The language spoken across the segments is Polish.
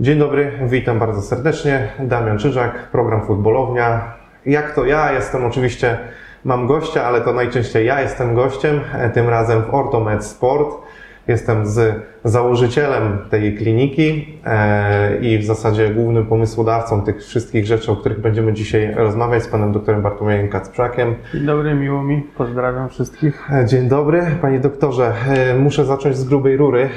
Dzień dobry, witam bardzo serdecznie. Damian Czyżak, program Futbolownia. Jak to ja? Jestem oczywiście, mam gościa, ale to najczęściej ja jestem gościem, tym razem w Ortomed Sport. Jestem z założycielem tej kliniki e, i w zasadzie głównym pomysłodawcą tych wszystkich rzeczy, o których będziemy dzisiaj rozmawiać z panem doktorem Bartłomiejem Kacprzakiem. Dzień dobry, miło mi, pozdrawiam wszystkich. E, Dzień dobry, panie doktorze. E, Muszę zacząć z grubej rury,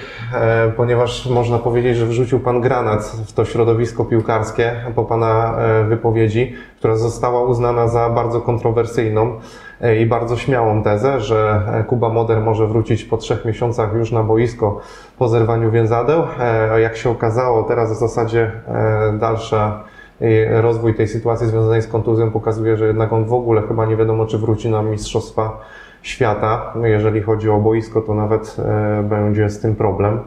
ponieważ można powiedzieć, że wrzucił pan granat w to środowisko piłkarskie po pana wypowiedzi, która została uznana za bardzo kontrowersyjną i bardzo śmiałą tezę, że e, Kuba Moder może wrócić po trzech miesiącach już na boisko po zerwaniu więzadeł. E, Jak się okazało, teraz w zasadzie e, dalsza rozwój tej sytuacji związanej z kontuzją pokazuje, że jednak on w ogóle chyba nie wiadomo, czy wróci na Mistrzostwa Świata. No jeżeli chodzi o boisko, to nawet e, będzie z tym problem.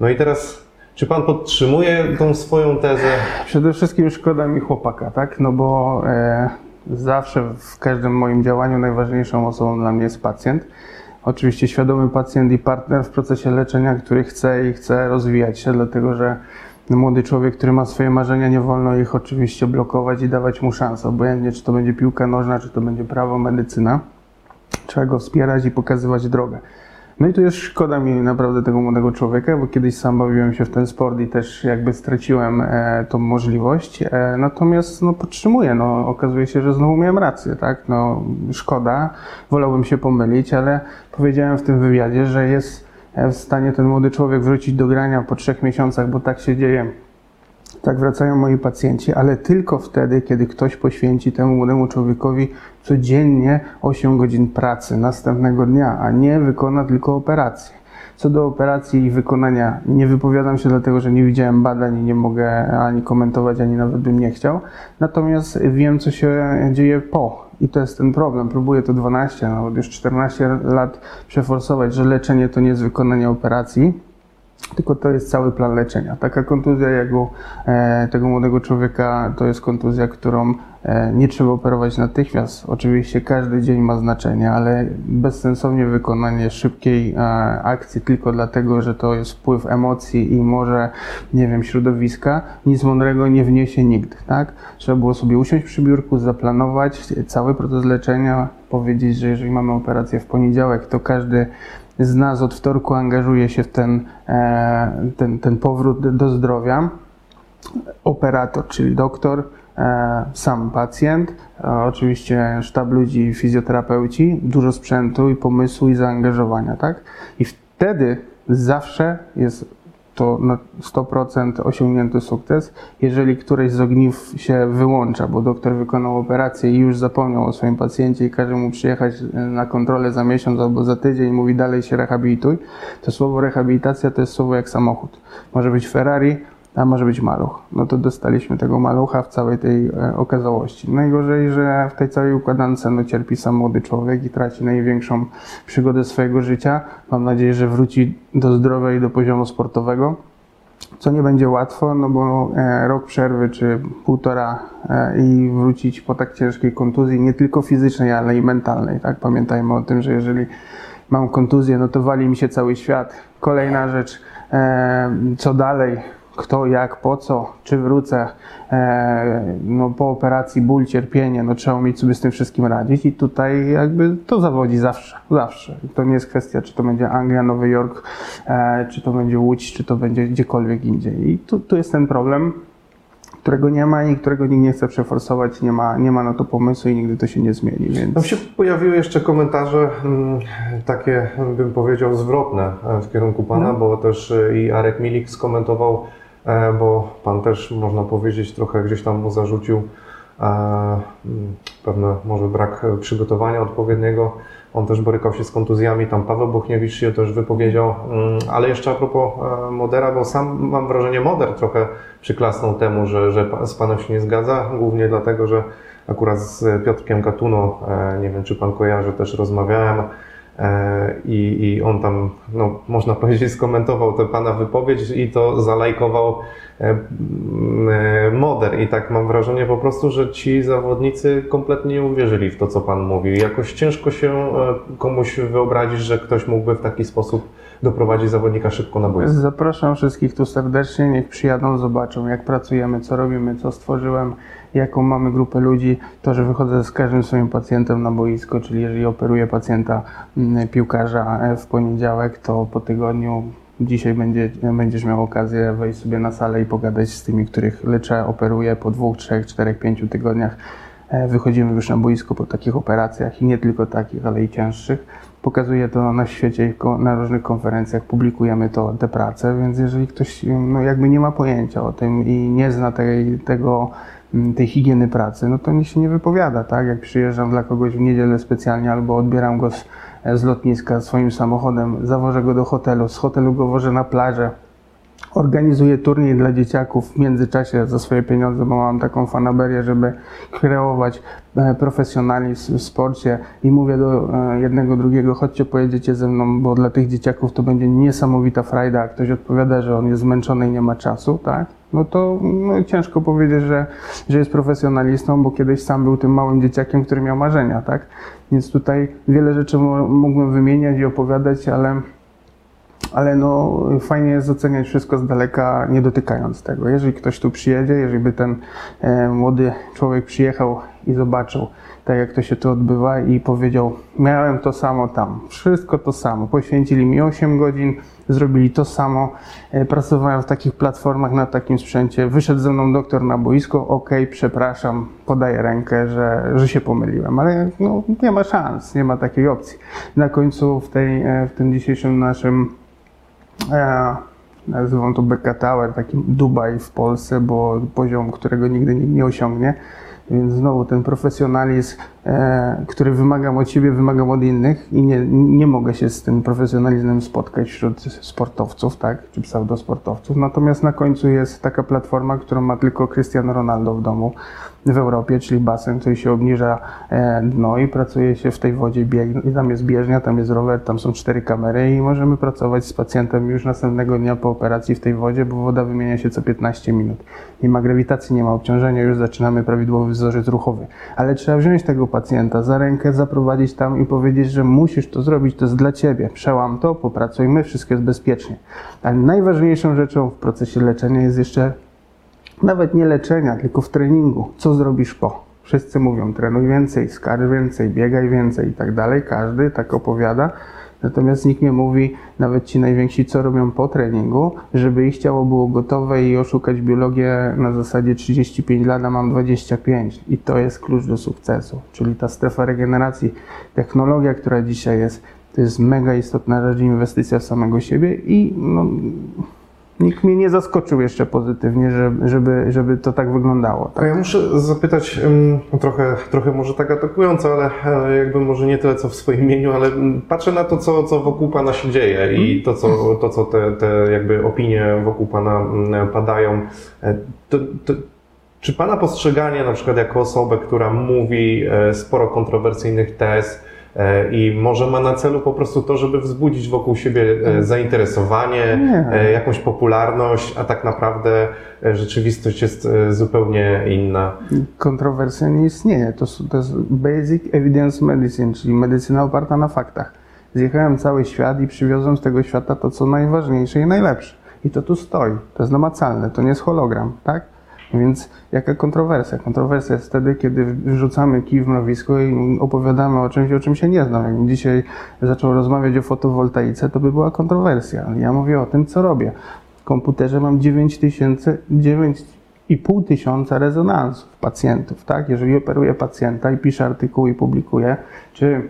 No i teraz, czy Pan podtrzymuje tą swoją tezę? Przede wszystkim szkoda mi chłopaka, tak? No bo e, zawsze w każdym moim działaniu najważniejszą osobą dla mnie jest pacjent. Oczywiście świadomy pacjent i partner w procesie leczenia, który chce i chce rozwijać się, dlatego że młody człowiek, który ma swoje marzenia, nie wolno ich oczywiście blokować i dawać mu szansę, obojętnie czy to będzie piłka nożna, czy to będzie prawo, medycyna. Trzeba go wspierać i pokazywać drogę. No i tu jest szkoda mi naprawdę tego młodego człowieka, bo kiedyś sam bawiłem się w ten sport i też jakby straciłem e, tą możliwość. E, natomiast no, podtrzymuję, no, okazuje się, że znowu miałem rację, tak? No, szkoda, wolałbym się pomylić, ale powiedziałem w tym wywiadzie, że jest e, w stanie ten młody człowiek wrócić do grania po trzech miesiącach, bo tak się dzieje. Tak wracają moi pacjenci, ale tylko wtedy, kiedy ktoś poświęci temu młodemu człowiekowi codziennie 8 godzin pracy następnego dnia, a nie wykona tylko operację. Co do operacji i wykonania, nie wypowiadam się dlatego, że nie widziałem badań i nie mogę ani komentować, ani nawet bym nie chciał. Natomiast wiem, co się dzieje po. I to jest ten problem. Próbuję to 12, nawet już 14 lat przeforsować, że leczenie to nie jest wykonanie operacji, tylko to jest cały plan leczenia. Taka kontuzja jak u e, tego młodego człowieka to jest kontuzja, którą e, nie trzeba operować natychmiast. Oczywiście każdy dzień ma znaczenie, ale bezsensownie wykonanie szybkiej e, akcji tylko dlatego, że to jest wpływ emocji i może, nie wiem, środowiska, nic mądrego nie wniesie nigdy, tak? Trzeba było sobie usiąść przy biurku, zaplanować cały proces leczenia, powiedzieć, że jeżeli mamy operację w poniedziałek, to każdy z nas od wtorku angażuje się w ten, e, ten, ten powrót do zdrowia. Operator, czyli doktor, e, sam pacjent, e, oczywiście sztab ludzi, fizjoterapeuci, dużo sprzętu i pomysłu i zaangażowania, tak? I wtedy zawsze jest to na 100% osiągnięty sukces, jeżeli któreś z ogniw się wyłącza, bo doktor wykonał operację i już zapomniał o swoim pacjencie i każe mu przyjechać na kontrolę za miesiąc albo za tydzień mówi dalej się rehabilituj, to słowo rehabilitacja to jest słowo jak samochód. Może być Ferrari, a może być maluch. No to dostaliśmy tego malucha w całej tej e, okazałości. Najgorzej, że w tej całej układance no, cierpi sam młody człowiek i traci największą przygodę swojego życia. Mam nadzieję, że wróci do zdrowia i do poziomu sportowego, co nie będzie łatwo, no bo e, rok przerwy czy półtora e, i wrócić po tak ciężkiej kontuzji, nie tylko fizycznej, ale i mentalnej. Tak? Pamiętajmy o tym, że jeżeli mam kontuzję, no to wali mi się cały świat. Kolejna rzecz, co dalej? Kto, jak, po co, czy wrócę, e, no po operacji ból, cierpienie, no trzeba umieć sobie z tym wszystkim radzić i tutaj jakby to zawodzi zawsze, zawsze. To nie jest kwestia, czy to będzie Anglia, Nowy Jork, e, czy to będzie Łódź, czy to będzie gdziekolwiek indziej. I tu, tu jest ten problem, którego nie ma i którego nikt nie chce przeforsować, nie ma, nie ma na to pomysłu i nigdy to się nie zmieni, więc... Tam się pojawiły jeszcze komentarze mm, takie, bym powiedział, zwrotne e, w kierunku Pana, No. bo też i Arek Milik skomentował, bo Pan też, można powiedzieć, trochę gdzieś tam mu zarzucił e, mm, pewne może brak e, przygotowania odpowiedniego. On też borykał się z kontuzjami, tam Paweł Buchniewicz się też wypowiedział, Mm, ale jeszcze a propos e, Modera, bo sam mam wrażenie, Moder trochę przyklasnął temu, że, że z Panem się nie zgadza, głównie dlatego, że akurat z Piotrkiem Katuno, e, nie wiem czy Pan kojarzy, też rozmawiałem. e, i, i on tam, no, można powiedzieć, skomentował tę Pana wypowiedź i to zalajkował e, e, Moder i tak mam wrażenie po prostu, że ci zawodnicy kompletnie nie uwierzyli w to, co Pan mówił. Jakoś ciężko się e, komuś wyobrazić, że ktoś mógłby w taki sposób doprowadzić zawodnika szybko na boisko. Zapraszam wszystkich tu serdecznie, niech przyjadą, zobaczą jak pracujemy, co robimy, co stworzyłem, jaką mamy grupę ludzi. To, że wychodzę z każdym swoim pacjentem na boisko, czyli jeżeli operuję pacjenta mm, piłkarza e, w poniedziałek, to po tygodniu dzisiaj będzie, będziesz miał okazję wejść sobie na salę i pogadać z tymi, których leczę, operuję po dwóch, trzech, czterech, pięciu tygodniach. E, Wychodzimy już na boisko po takich operacjach i nie tylko takich, ale i cięższych. Pokazuję to na świecie, na różnych konferencjach, publikujemy to, te prace, więc jeżeli ktoś no, jakby nie ma pojęcia o tym i nie zna tej, tego, tej higieny pracy, no to niech się nie wypowiada, tak? Jak przyjeżdżam dla kogoś w niedzielę specjalnie albo odbieram go z, z lotniska swoim samochodem, zawożę go do hotelu, z hotelu go wożę na plażę, Organizuję turniej dla dzieciaków w międzyczasie za swoje pieniądze, bo mam taką fanaberię, żeby kreować e, profesjonalizm w sporcie i mówię do e, jednego, drugiego, chodźcie pojedziecie ze mną, bo dla tych dzieciaków to będzie niesamowita frajda, a ktoś odpowiada, że on jest zmęczony i nie ma czasu, tak? No to no, ciężko powiedzieć, że, że jest profesjonalistą, bo kiedyś sam był tym małym dzieciakiem, który miał marzenia, tak? Więc tutaj wiele rzeczy mógłbym wymieniać i opowiadać, ale ale no, fajnie jest oceniać wszystko z daleka, nie dotykając tego. Jeżeli ktoś tu przyjedzie, jeżeli by ten e, młody człowiek przyjechał i zobaczył, tak jak to się tu odbywa i powiedział, miałem to samo tam, wszystko to samo, poświęcili mi 8 godzin, zrobili to samo, e, pracowałem w takich platformach, na takim sprzęcie, wyszedł ze mną doktor na boisko, ok, przepraszam, podaję rękę, że, że się pomyliłem, ale no, nie ma szans, nie ma takiej opcji. Na końcu w, tej, e, w tym dzisiejszym naszym e, nazywam to Beka Tower, taki Dubaj w Polsce, bo poziom, którego nigdy nikt nie osiągnie. Więc znowu ten profesjonalizm, który wymagam od siebie, wymagam od innych i nie, nie mogę się z tym profesjonalizmem spotkać wśród sportowców, tak, czy pseudosportowców. Natomiast na końcu jest taka platforma, którą ma tylko Cristiano Ronaldo w domu w Europie, czyli basen, który się obniża e, dno i pracuje się w tej wodzie, bieg, tam jest bieżnia, tam jest rower, tam są cztery kamery i możemy pracować z pacjentem już następnego dnia po operacji w tej wodzie, bo woda wymienia się co 15 minut. Nie ma grawitacji, nie ma obciążenia, już zaczynamy prawidłowy wzorzec ruchowy. Ale trzeba wziąć tego pacjenta za rękę, zaprowadzić tam i powiedzieć, że musisz to zrobić, to jest dla ciebie. Przełam to, popracujmy, wszystko jest bezpiecznie. Ale najważniejszą rzeczą w procesie leczenia jest jeszcze nawet nie leczenia, tylko w treningu. Co zrobisz po? Wszyscy mówią, trenuj więcej, skacz więcej, biegaj więcej i tak dalej. Każdy tak opowiada. Natomiast nikt nie mówi, nawet ci najwięksi, co robią po treningu, żeby ich ciało było gotowe i oszukać biologię na zasadzie 35 lat, a mam 25. I to jest klucz do sukcesu. Czyli ta strefa regeneracji, technologia, która dzisiaj jest, to jest mega istotna rzecz, inwestycja w samego siebie i no, nikt mnie nie zaskoczył jeszcze pozytywnie, żeby, żeby, żeby to tak wyglądało. A ja muszę zapytać trochę, trochę może tak atakująco, ale e, jakby może nie tyle co w swoim imieniu, ale patrzę na to, co, co wokół Pana się dzieje i to, co, to, co te, te jakby opinie wokół Pana mm, padają. E, To, to, czy Pana postrzeganie na przykład jako osobę, która mówi e, sporo kontrowersyjnych tez, i może ma na celu po prostu to, żeby wzbudzić wokół siebie e, zainteresowanie, Nie. e, jakąś popularność, a tak naprawdę e, rzeczywistość jest e, zupełnie inna. Kontrowersja nie istnieje. To, to jest Basic Evidence Medicine, czyli medycyna oparta na faktach. Zjechałem cały świat i przywiozłem z tego świata to, co najważniejsze i najlepsze. I to tu stoi. To jest namacalne, to nie jest hologram, tak? Więc jaka kontrowersja? Kontrowersja jest wtedy, kiedy wrzucamy kij w mrowisko i opowiadamy o czymś, o czym się nie znam. Jakbym dzisiaj zaczął rozmawiać o fotowoltaice, to by była kontrowersja. Ale ja mówię o tym, co robię. W komputerze mam 9000, 9,5 tysiąca rezonansów pacjentów, tak? Jeżeli operuję pacjenta i piszę artykuły i publikuję, czy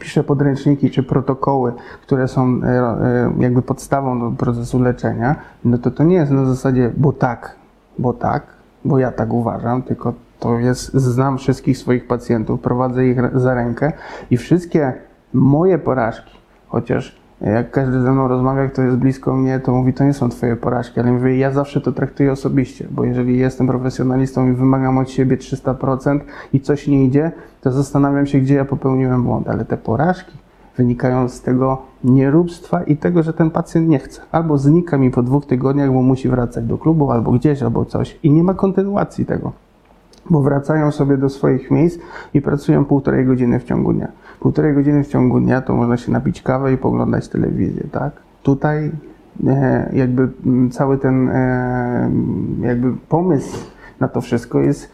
piszę podręczniki czy protokoły, które są e, e, jakby podstawą do procesu leczenia, no to to nie jest na zasadzie, bo tak, bo tak, bo ja tak uważam, tylko to jest, znam wszystkich swoich pacjentów, prowadzę ich za rękę i wszystkie moje porażki, chociaż jak każdy ze mną rozmawia, kto jest blisko mnie, to mówi, to nie są twoje porażki, ale mówię, ja zawsze to traktuję osobiście, bo jeżeli jestem profesjonalistą i wymagam od siebie 300% i coś nie idzie, to zastanawiam się, gdzie ja popełniłem błąd, ale te porażki wynikają z tego nieróbstwa i tego, że ten pacjent nie chce. Albo znika mi po dwóch tygodniach, bo musi wracać do klubu, albo gdzieś, albo coś i nie ma kontynuacji tego. bo wracają sobie do swoich miejsc i pracują półtorej godziny w ciągu dnia. Półtorej godziny w ciągu dnia to można się napić kawę i poglądać telewizję, tak? Tutaj e, jakby cały ten e, jakby pomysł na to wszystko jest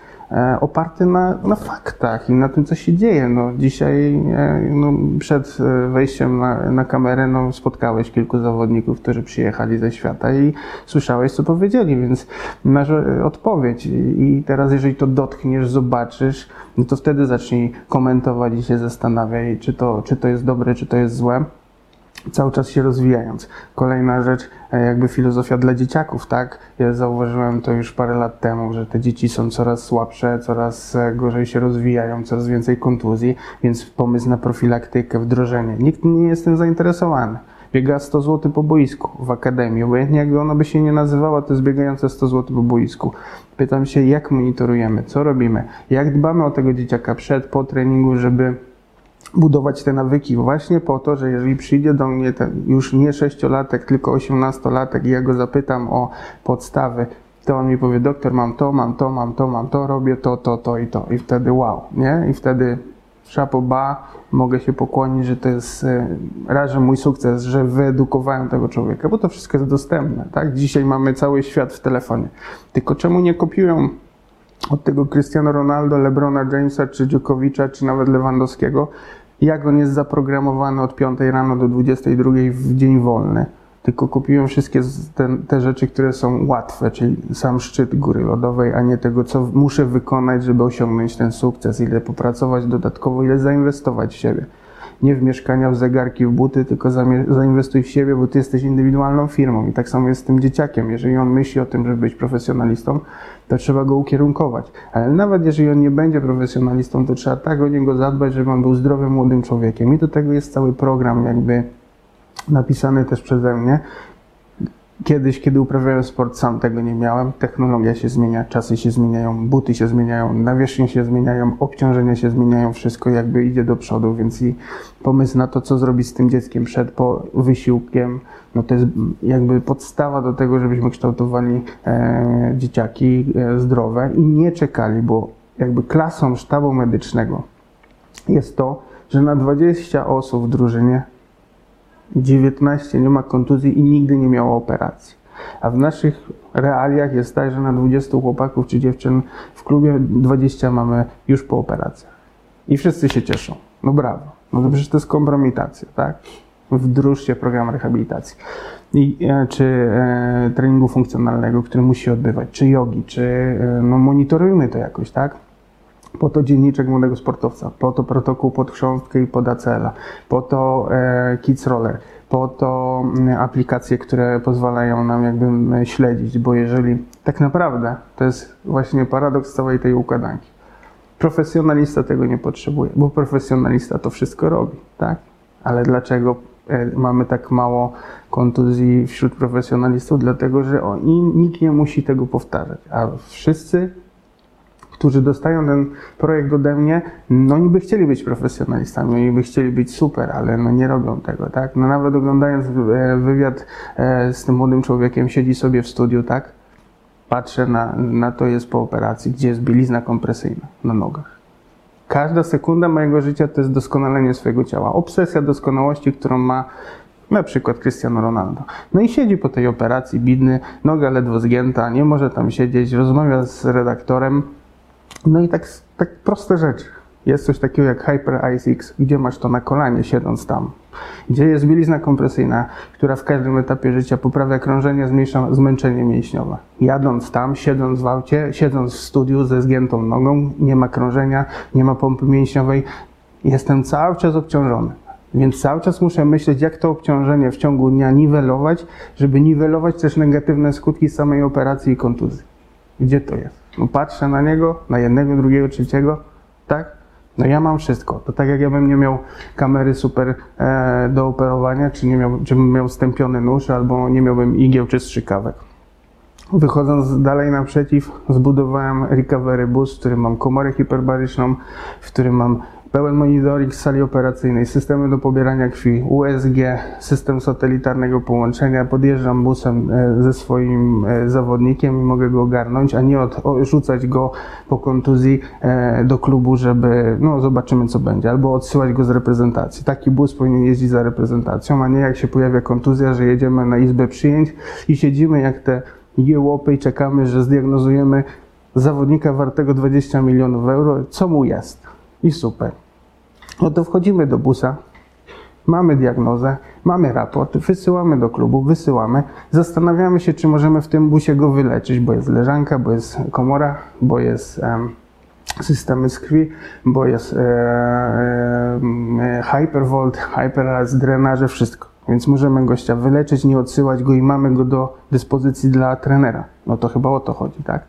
oparty na, na faktach i na tym, co się dzieje. No, dzisiaj e, no, przed e, wejściem na, na kamerę no, spotkałeś kilku zawodników, którzy przyjechali ze świata i słyszałeś, co powiedzieli, więc masz e, odpowiedź. I teraz, jeżeli to dotkniesz, zobaczysz, no to wtedy zacznij komentować i się zastanawiaj, czy to, czy to jest dobre, czy to jest złe cały czas się rozwijając. Kolejna rzecz, e, jakby filozofia dla dzieciaków, tak? Ja zauważyłem to już parę lat temu, że te dzieci są coraz słabsze, coraz e, gorzej się rozwijają, coraz więcej kontuzji, więc pomysł na profilaktykę, wdrożenie. Nikt nie jest tym zainteresowany. Biega 100 zł po boisku w akademii. Obojętnie jak ona by się nie nazywała, to jest biegające 100 zł po boisku. Pytam się, jak monitorujemy, co robimy, jak dbamy o tego dzieciaka przed, po treningu, żeby budować te nawyki właśnie po to, że jeżeli przyjdzie do mnie ten już nie sześciolatek, tylko osiemnastolatek i ja go zapytam o podstawy, to on mi powie, doktor, mam to, mam to, mam to, mam to, robię to, to, to i to. I wtedy wow, nie? I wtedy szapo ba, mogę się pokłonić, że to jest e, raz, że mój sukces, że wyedukowałem tego człowieka, bo to wszystko jest dostępne, tak? Dzisiaj mamy cały świat w telefonie. Tylko czemu nie kopiują od tego Cristiano Ronaldo, Lebrona Jamesa, czy Djokovicza, czy nawet Lewandowskiego, jak on jest zaprogramowany od 5 rano do 22 w dzień wolny. Tylko kupiłem wszystkie te, te rzeczy, które są łatwe, czyli sam szczyt góry lodowej, a nie tego, co muszę wykonać, żeby osiągnąć ten sukces, ile popracować dodatkowo, ile zainwestować w siebie. Nie w mieszkania, w zegarki, w buty, tylko zainwestuj w siebie, bo ty jesteś indywidualną firmą. I tak samo jest z tym dzieciakiem. Jeżeli on myśli o tym, żeby być profesjonalistą, to trzeba go ukierunkować. Ale nawet jeżeli on nie będzie profesjonalistą, to trzeba tak o niego zadbać, żeby on był zdrowym, młodym człowiekiem. I do tego jest cały program jakby napisany też przeze mnie. Kiedyś, kiedy uprawiałem sport, sam tego nie miałem. Technologia się zmienia, czasy się zmieniają, buty się zmieniają, nawierzchnie się zmieniają, obciążenia się zmieniają, wszystko jakby idzie do przodu, więc i pomysł na to, co zrobić z tym dzieckiem przed, po wysiłkiem, no to jest jakby podstawa do tego, żebyśmy kształtowali e, dzieciaki e, zdrowe i nie czekali, bo jakby klasą sztabu medycznego jest to, że na 20 osób w drużynie 19 nie ma kontuzji i nigdy nie miało operacji. A w naszych realiach jest tak, że na 20 chłopaków czy dziewczyn w klubie 20 mamy już po operacjach. I wszyscy się cieszą. No brawo. No to przecież to jest kompromitacja, tak? Wdróżcie program rehabilitacji. I, e, czy e, treningu funkcjonalnego, który musi odbywać, czy jogi, czy e, no, monitorujmy to jakoś, tak? Po to dzienniczek młodego sportowca, po to protokół pod chrząstkę i pod ACL-a, po to e, Kids Roller, po to mm, aplikacje, które pozwalają nam jakby mm, śledzić, bo jeżeli tak naprawdę to jest właśnie paradoks całej tej układanki. Profesjonalista tego nie potrzebuje, bo profesjonalista to wszystko robi, tak? Ale dlaczego e, mamy tak mało kontuzji wśród profesjonalistów? Dlatego, że oni, nikt nie musi tego powtarzać, a wszyscy którzy dostają ten projekt ode mnie, no oni by chcieli być profesjonalistami, oni by chcieli być super, ale no nie robią tego, tak? No nawet oglądając e, wywiad e, z tym młodym człowiekiem, siedzi sobie w studiu, tak? Patrzę na, na to jest po operacji, gdzie jest bielizna kompresyjna na nogach. Każda sekunda mojego życia to jest doskonalenie swojego ciała. Obsesja doskonałości, którą ma na przykład Cristiano Ronaldo. No i siedzi po tej operacji, bidny, noga ledwo zgięta, nie może tam siedzieć, rozmawia z redaktorem. No i tak, tak proste rzeczy. Jest coś takiego jak HyperISX, gdzie masz to na kolanie, siedząc tam. Gdzie jest bielizna kompresyjna, która w każdym etapie życia poprawia krążenie, zmniejsza zmęczenie mięśniowe. Jadąc tam, siedząc w aucie, siedząc w studiu ze zgiętą nogą, nie ma krążenia, nie ma pompy mięśniowej, jestem cały czas obciążony. Więc cały czas muszę myśleć, jak to obciążenie w ciągu dnia niwelować, żeby niwelować też negatywne skutki samej operacji i kontuzji. Gdzie to jest? Patrzę na niego, na jednego, drugiego, trzeciego, tak? No ja mam wszystko. To tak jak ja bym nie miał kamery super e, do operowania, czy nie miał, czy bym miał stępiony nóż, albo nie miałbym igieł czy strzykawek. Wychodząc dalej naprzeciw, zbudowałem recovery bus, w którym mam komorę hiperbaryczną, w którym mam pełen monitoring sali operacyjnej, systemy do pobierania krwi, USG, system satelitarnego połączenia. Podjeżdżam busem e, ze swoim e, zawodnikiem i mogę go ogarnąć, a nie od, o, rzucać go po kontuzji e, do klubu, żeby no zobaczymy co będzie, albo odsyłać go z reprezentacji. Taki bus powinien jeździć za reprezentacją, a nie jak się pojawia kontuzja, że jedziemy na izbę przyjęć i siedzimy jak te jełopy i czekamy, że zdiagnozujemy zawodnika wartego 20 milionów euro, co mu jest. I super. No to wchodzimy do busa, mamy diagnozę, mamy raport, wysyłamy do klubu, wysyłamy, zastanawiamy się, czy możemy w tym busie go wyleczyć, bo jest leżanka, bo jest komora, bo jest em, systemy z krwi, bo jest e, e, hypervolt, hyperaz, drenaże, wszystko. Więc możemy gościa wyleczyć, nie odsyłać go i mamy go do dyspozycji dla trenera. No to chyba o to chodzi, tak?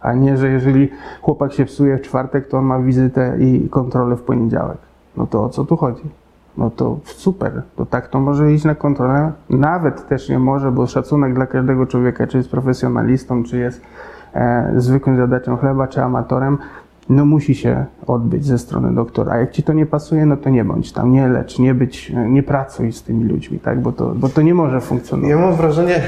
A nie, że jeżeli chłopak się psuje w czwartek, to on ma wizytę i kontrolę w poniedziałek. No to o co tu chodzi? No to super, to tak to może iść na kontrolę. Nawet też nie może, bo szacunek dla każdego człowieka, czy jest profesjonalistą, czy jest e, zwykłym zadaczem chleba, czy amatorem, no musi się odbyć ze strony doktora. A jak ci to nie pasuje, no to nie bądź tam, nie lecz, nie być, nie pracuj z tymi ludźmi, tak? Bo to, bo to nie może funkcjonować. Ja mam wrażenie,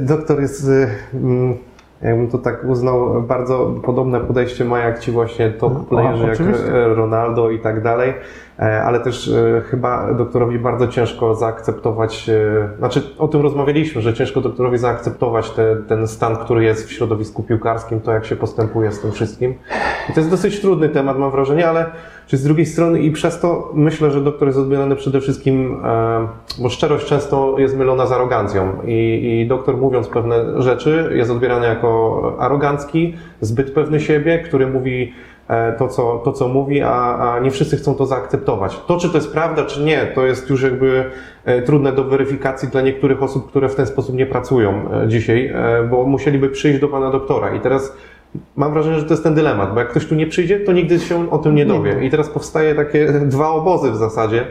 doktor jest, mm, jakbym to tak uznał, bardzo podobne podejście ma jak ci właśnie top playerzy, jak. Ronaldo i tak dalej, E, ale też e, chyba doktorowi bardzo ciężko zaakceptować, e, znaczy o tym rozmawialiśmy, że ciężko doktorowi zaakceptować te, ten stan, który jest w środowisku piłkarskim, to jak się postępuje z tym wszystkim. I to jest dosyć trudny temat, mam wrażenie, ale czy z drugiej strony i przez to myślę, że doktor jest odbierany przede wszystkim, e, bo szczerość często jest mylona z arogancją i, i doktor mówiąc pewne rzeczy jest odbierany jako arogancki, zbyt pewny siebie, który mówi e, to, co, to, co mówi, a, a nie wszyscy chcą to zaakceptować. To, czy to jest prawda, czy nie, to jest już jakby e, trudne do weryfikacji dla niektórych osób, które w ten sposób nie pracują dzisiaj, bo musieliby przyjść do pana doktora i teraz Mam wrażenie, że to jest ten dylemat, bo jak ktoś tu nie przyjdzie, to nigdy się o tym nie dowie. I teraz powstaje takie dwa obozy w zasadzie.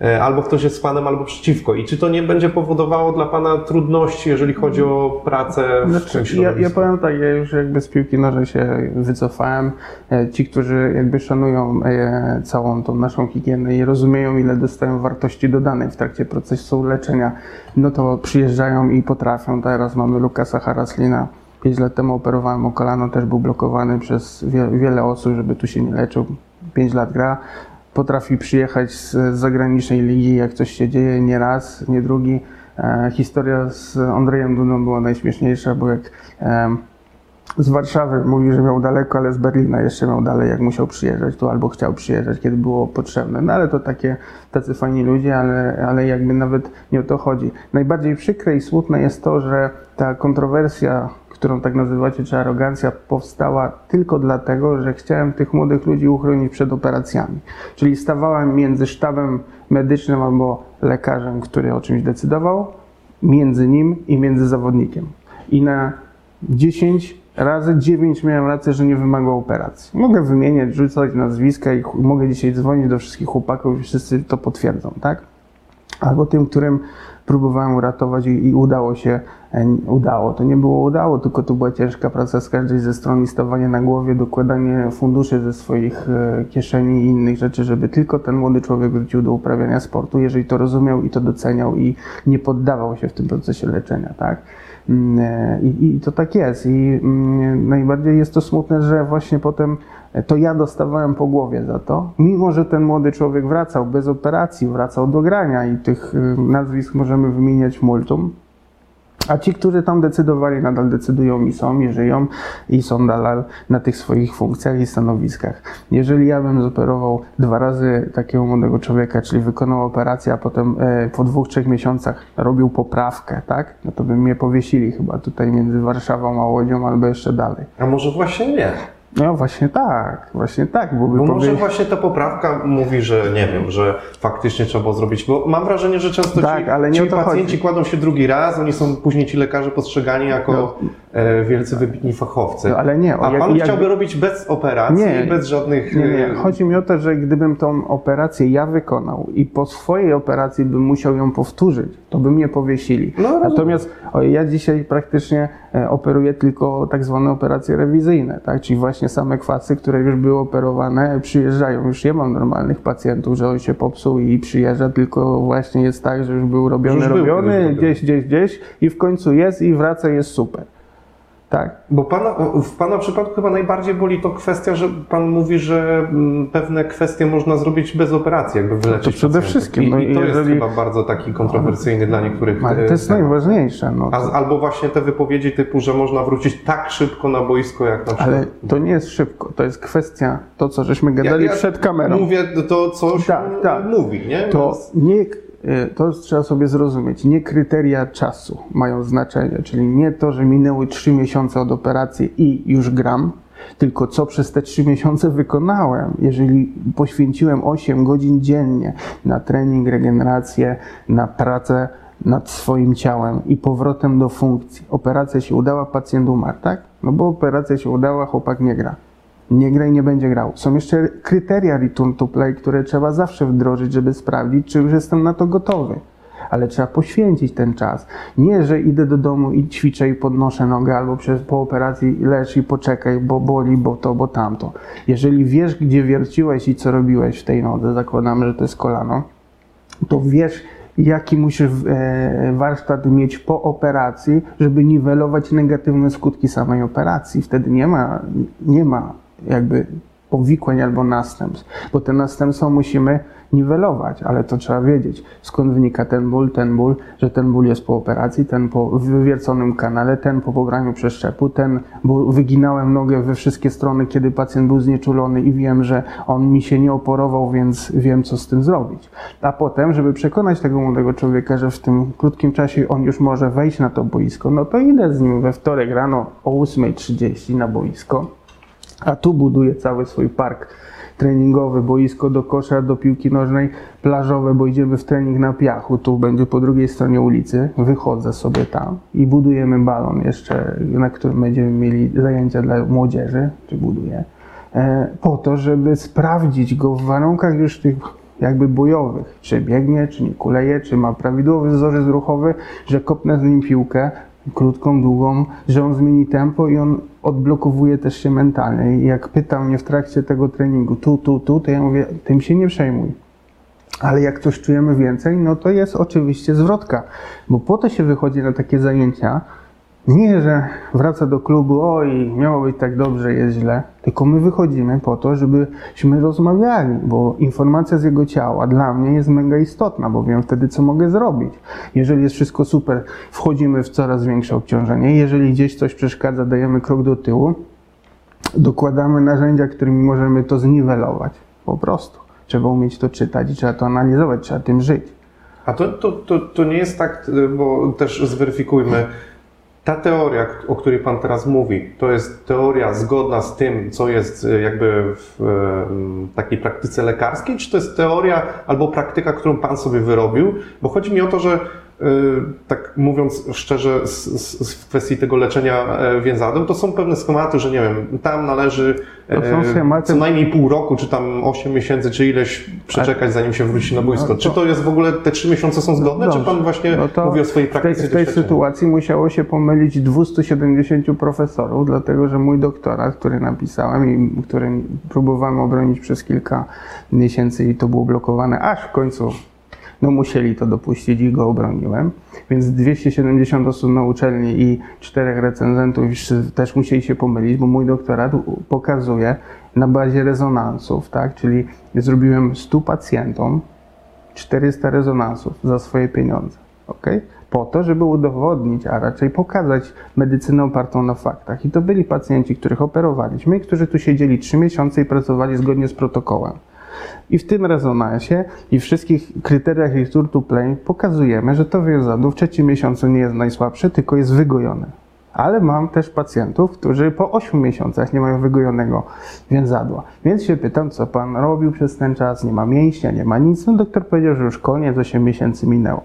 E, Albo ktoś jest z Panem, albo przeciwko. I czy to nie będzie powodowało dla Pana trudności, jeżeli chodzi o pracę w Znaczy, tym ja, środowisku? ja powiem tak, ja już jakby z piłki nożnej się wycofałem. E, Ci, którzy jakby szanują e, całą tą naszą higienę i rozumieją, ile dostają wartości dodanej w trakcie procesu leczenia, no to przyjeżdżają i potrafią. Teraz mamy Lukasa Haraslina. Pięć lat temu operowałem o kolano, też był blokowany przez wie, wiele osób, żeby tu się nie leczył. Pięć lat gra. Potrafi przyjechać z, zagranicznej ligi, jak coś się dzieje, nie raz, nie drugi. E, historia z Andrzejem Dudą była najśmieszniejsza, bo jak em, z Warszawy mówi, że miał daleko, ale z Berlina jeszcze miał dalej, jak musiał przyjeżdżać tu albo chciał przyjeżdżać, kiedy było potrzebne. No ale to takie, tacy fajni ludzie, ale, ale jakby nawet nie o to chodzi. Najbardziej przykre i smutne jest to, że ta kontrowersja, którą tak nazywacie, czy arogancja, powstała tylko dlatego, że chciałem tych młodych ludzi uchronić przed operacjami. Czyli stawałem między sztabem medycznym albo lekarzem, który o czymś decydował, między nim i między zawodnikiem. I na 10 razy 9 miałem rację, że nie wymagał operacji. Mogę wymieniać, rzucać nazwiska i mogę dzisiaj dzwonić do wszystkich chłopaków i wszyscy to potwierdzą, tak? Albo tym, którym próbowałem uratować i, i udało się, e, udało. To nie było udało, tylko to była ciężka praca z każdej ze stron stawanie na głowie, dokładanie funduszy ze swoich e, kieszeni i innych rzeczy, żeby tylko ten młody człowiek wrócił do uprawiania sportu, jeżeli to rozumiał i to doceniał i nie poddawał się w tym procesie leczenia, tak? Mm, e, I, I to tak jest. I mm, najbardziej jest to smutne, że właśnie potem to ja dostawałem po głowie za to, mimo że ten młody człowiek wracał bez operacji, wracał do grania i tych y, nazwisk możemy wymieniać multum. A ci, którzy tam decydowali, nadal decydują i są, i żyją, i są nadal na tych swoich funkcjach i stanowiskach. Jeżeli ja bym zoperował dwa razy takiego młodego człowieka, czyli wykonał operację, a potem e, po dwóch, trzech miesiącach robił poprawkę, tak? No to by mnie powiesili chyba tutaj między Warszawą a Łodzią albo jeszcze dalej. A może właśnie nie? No właśnie tak, właśnie tak, bo by Bo może właśnie ta poprawka mówi, że nie wiem, że faktycznie trzeba było zrobić, bo mam wrażenie, że często Tak, ci, ale nie ci pacjenci chodzi. kładą się drugi raz, oni są później ci lekarze postrzegani jako e, wielcy wybitni fachowcy. No, ale nie, o, A jak- pan jak- chciałby robić bez operacji, Nie. bez żadnych... Nie, nie. e, Chodzi mi o to, że gdybym tą operację ja wykonał i po swojej operacji bym musiał ją powtórzyć, to by mnie powiesili. No. Natomiast o, ja dzisiaj praktycznie e, operuję tylko tak zwane operacje rewizyjne, tak? czyli właśnie same kwasy, które już były operowane, przyjeżdżają. Już nie mam normalnych pacjentów, że on się popsuł i przyjeżdża, tylko właśnie jest tak, że już był robiony, Już był robiony, robiony. gdzieś, gdzieś, gdzieś i w końcu jest i wraca, jest super. Tak. Bo pana, w Pana przypadku chyba najbardziej boli to kwestia, że Pan mówi, że mm, pewne kwestie można zrobić bez operacji, jakby wyleczyć To przede wszystkim, I, no i to jest jeżeli- chyba bardzo taki kontrowersyjny dla niektórych Ale e, to jest temat. najważniejsze. No. Albo właśnie te wypowiedzi typu, że można wrócić tak szybko na boisko, jak na przykład... Ale to nie jest szybko, to jest kwestia, to co żeśmy gadali Ja- ja przed kamerą. Mówię to, co się Tak, tak. mówi, nie? To Więc- nie, to trzeba sobie zrozumieć, nie kryteria czasu mają znaczenie, czyli nie to, że minęły 3 miesiące od operacji i już gram, tylko co przez te 3 miesiące wykonałem. Jeżeli poświęciłem 8 godzin dziennie na trening, regenerację, na pracę nad swoim ciałem i powrotem do funkcji. Operacja się udała, pacjent umarł, tak? No bo operacja się udała, chłopak nie gra nie gra i nie będzie grał. Są jeszcze kryteria return to play, które trzeba zawsze wdrożyć, żeby sprawdzić, czy już jestem na to gotowy. Ale trzeba poświęcić ten czas. Nie, że idę do domu i ćwiczę i podnoszę nogę, albo przez, po operacji lecz i poczekaj, bo boli, bo to, bo tamto. Jeżeli wiesz, gdzie wierciłeś i co robiłeś w tej nodze, zakładamy, że to jest kolano, to wiesz, jaki musisz e, warsztat mieć po operacji, żeby niwelować negatywne skutki samej operacji. Wtedy nie ma, nie ma jakby powikłań albo następstw, bo te następstwa musimy niwelować, ale to trzeba wiedzieć, skąd wynika ten ból, ten ból, że ten ból jest po operacji, ten po wywierconym kanale, ten po pobraniu przeszczepu, ten, bo wyginałem nogę we wszystkie strony, kiedy pacjent był znieczulony i wiem, że on mi się nie oporował, więc wiem, co z tym zrobić. A potem, żeby przekonać tego młodego człowieka, że w tym krótkim czasie on już może wejść na to boisko, no to idę z nim we wtorek rano o 8.30 na boisko, a tu buduję cały swój park treningowy, boisko do kosza, do piłki nożnej, plażowe, bo idziemy w trening na piachu, tu będzie po drugiej stronie ulicy, wychodzę sobie tam i budujemy balon jeszcze, na którym będziemy mieli zajęcia dla młodzieży, czy buduję, e, po to, żeby sprawdzić go w warunkach już tych jakby bojowych, czy biegnie, czy nie kuleje, czy ma prawidłowy wzorzec ruchowy, że kopnę z nim piłkę, krótką, długą, że on zmieni tempo i on odblokowuje też się mentalnie. I jak pyta mnie w trakcie tego treningu, tu, tu, tu, to ja mówię, tym się nie przejmuj. Ale jak coś czujemy więcej, no to jest oczywiście zwrotka, bo po to się wychodzi na takie zajęcia, nie, że wraca do klubu, oj, miało być tak dobrze, jest źle, tylko my wychodzimy po to, żebyśmy rozmawiali, bo informacja z jego ciała dla mnie jest mega istotna, bo wiem wtedy, co mogę zrobić. Jeżeli jest wszystko super, wchodzimy w coraz większe obciążenie, jeżeli gdzieś coś przeszkadza, dajemy krok do tyłu, dokładamy narzędzia, którymi możemy to zniwelować. Po prostu. Trzeba umieć to czytać i trzeba to analizować, trzeba tym żyć. A to, to, to, to nie jest tak, bo też zweryfikujmy. Ta teoria, o której Pan teraz mówi, to jest teoria zgodna z tym, co jest e, jakby w e, takiej praktyce lekarskiej, czy to jest teoria albo praktyka, którą Pan sobie wyrobił? Bo chodzi mi o to, że tak mówiąc szczerze, z, z, w kwestii tego leczenia e, więzadeł, to są pewne schematy, że nie wiem, tam należy e, schematy- co najmniej pół roku, czy tam 8 miesięcy, czy ileś przeczekać, zanim się wróci na boisko. No Czy to- jest w ogóle, te 3 miesiące są zgodne, czy Dobrze. Pan właśnie No mówi o swojej w tej, praktyce w tej sytuacji musiało się pomylić 270 profesorów, dlatego że mój doktorat, który napisałem i który próbowałem obronić przez kilka miesięcy i to było blokowane, aż w końcu no musieli to dopuścić i go obroniłem. Więc 270 osób na uczelni i czterech recenzentów też musieli się pomylić, bo mój doktorat pokazuje na bazie rezonansów, tak? Czyli zrobiłem 100 pacjentom 400 rezonansów za swoje pieniądze. ok? Po to, żeby udowodnić, a raczej pokazać medycynę opartą na faktach. I to byli pacjenci, których operowaliśmy, którzy tu siedzieli 3 miesiące i pracowali zgodnie z protokołem. I w tym rezonansie i wszystkich kryteriach return to play pokazujemy, że to więzadło w trzecim miesiącu nie jest najsłabsze, tylko jest wygojone. Ale mam też pacjentów, którzy po 8 miesiącach nie mają wygojonego więzadła. Więc się pytam, co pan robił przez ten czas, nie ma mięśnia, nie ma nic. No doktor powiedział, że już koniec, 8 miesięcy minęło.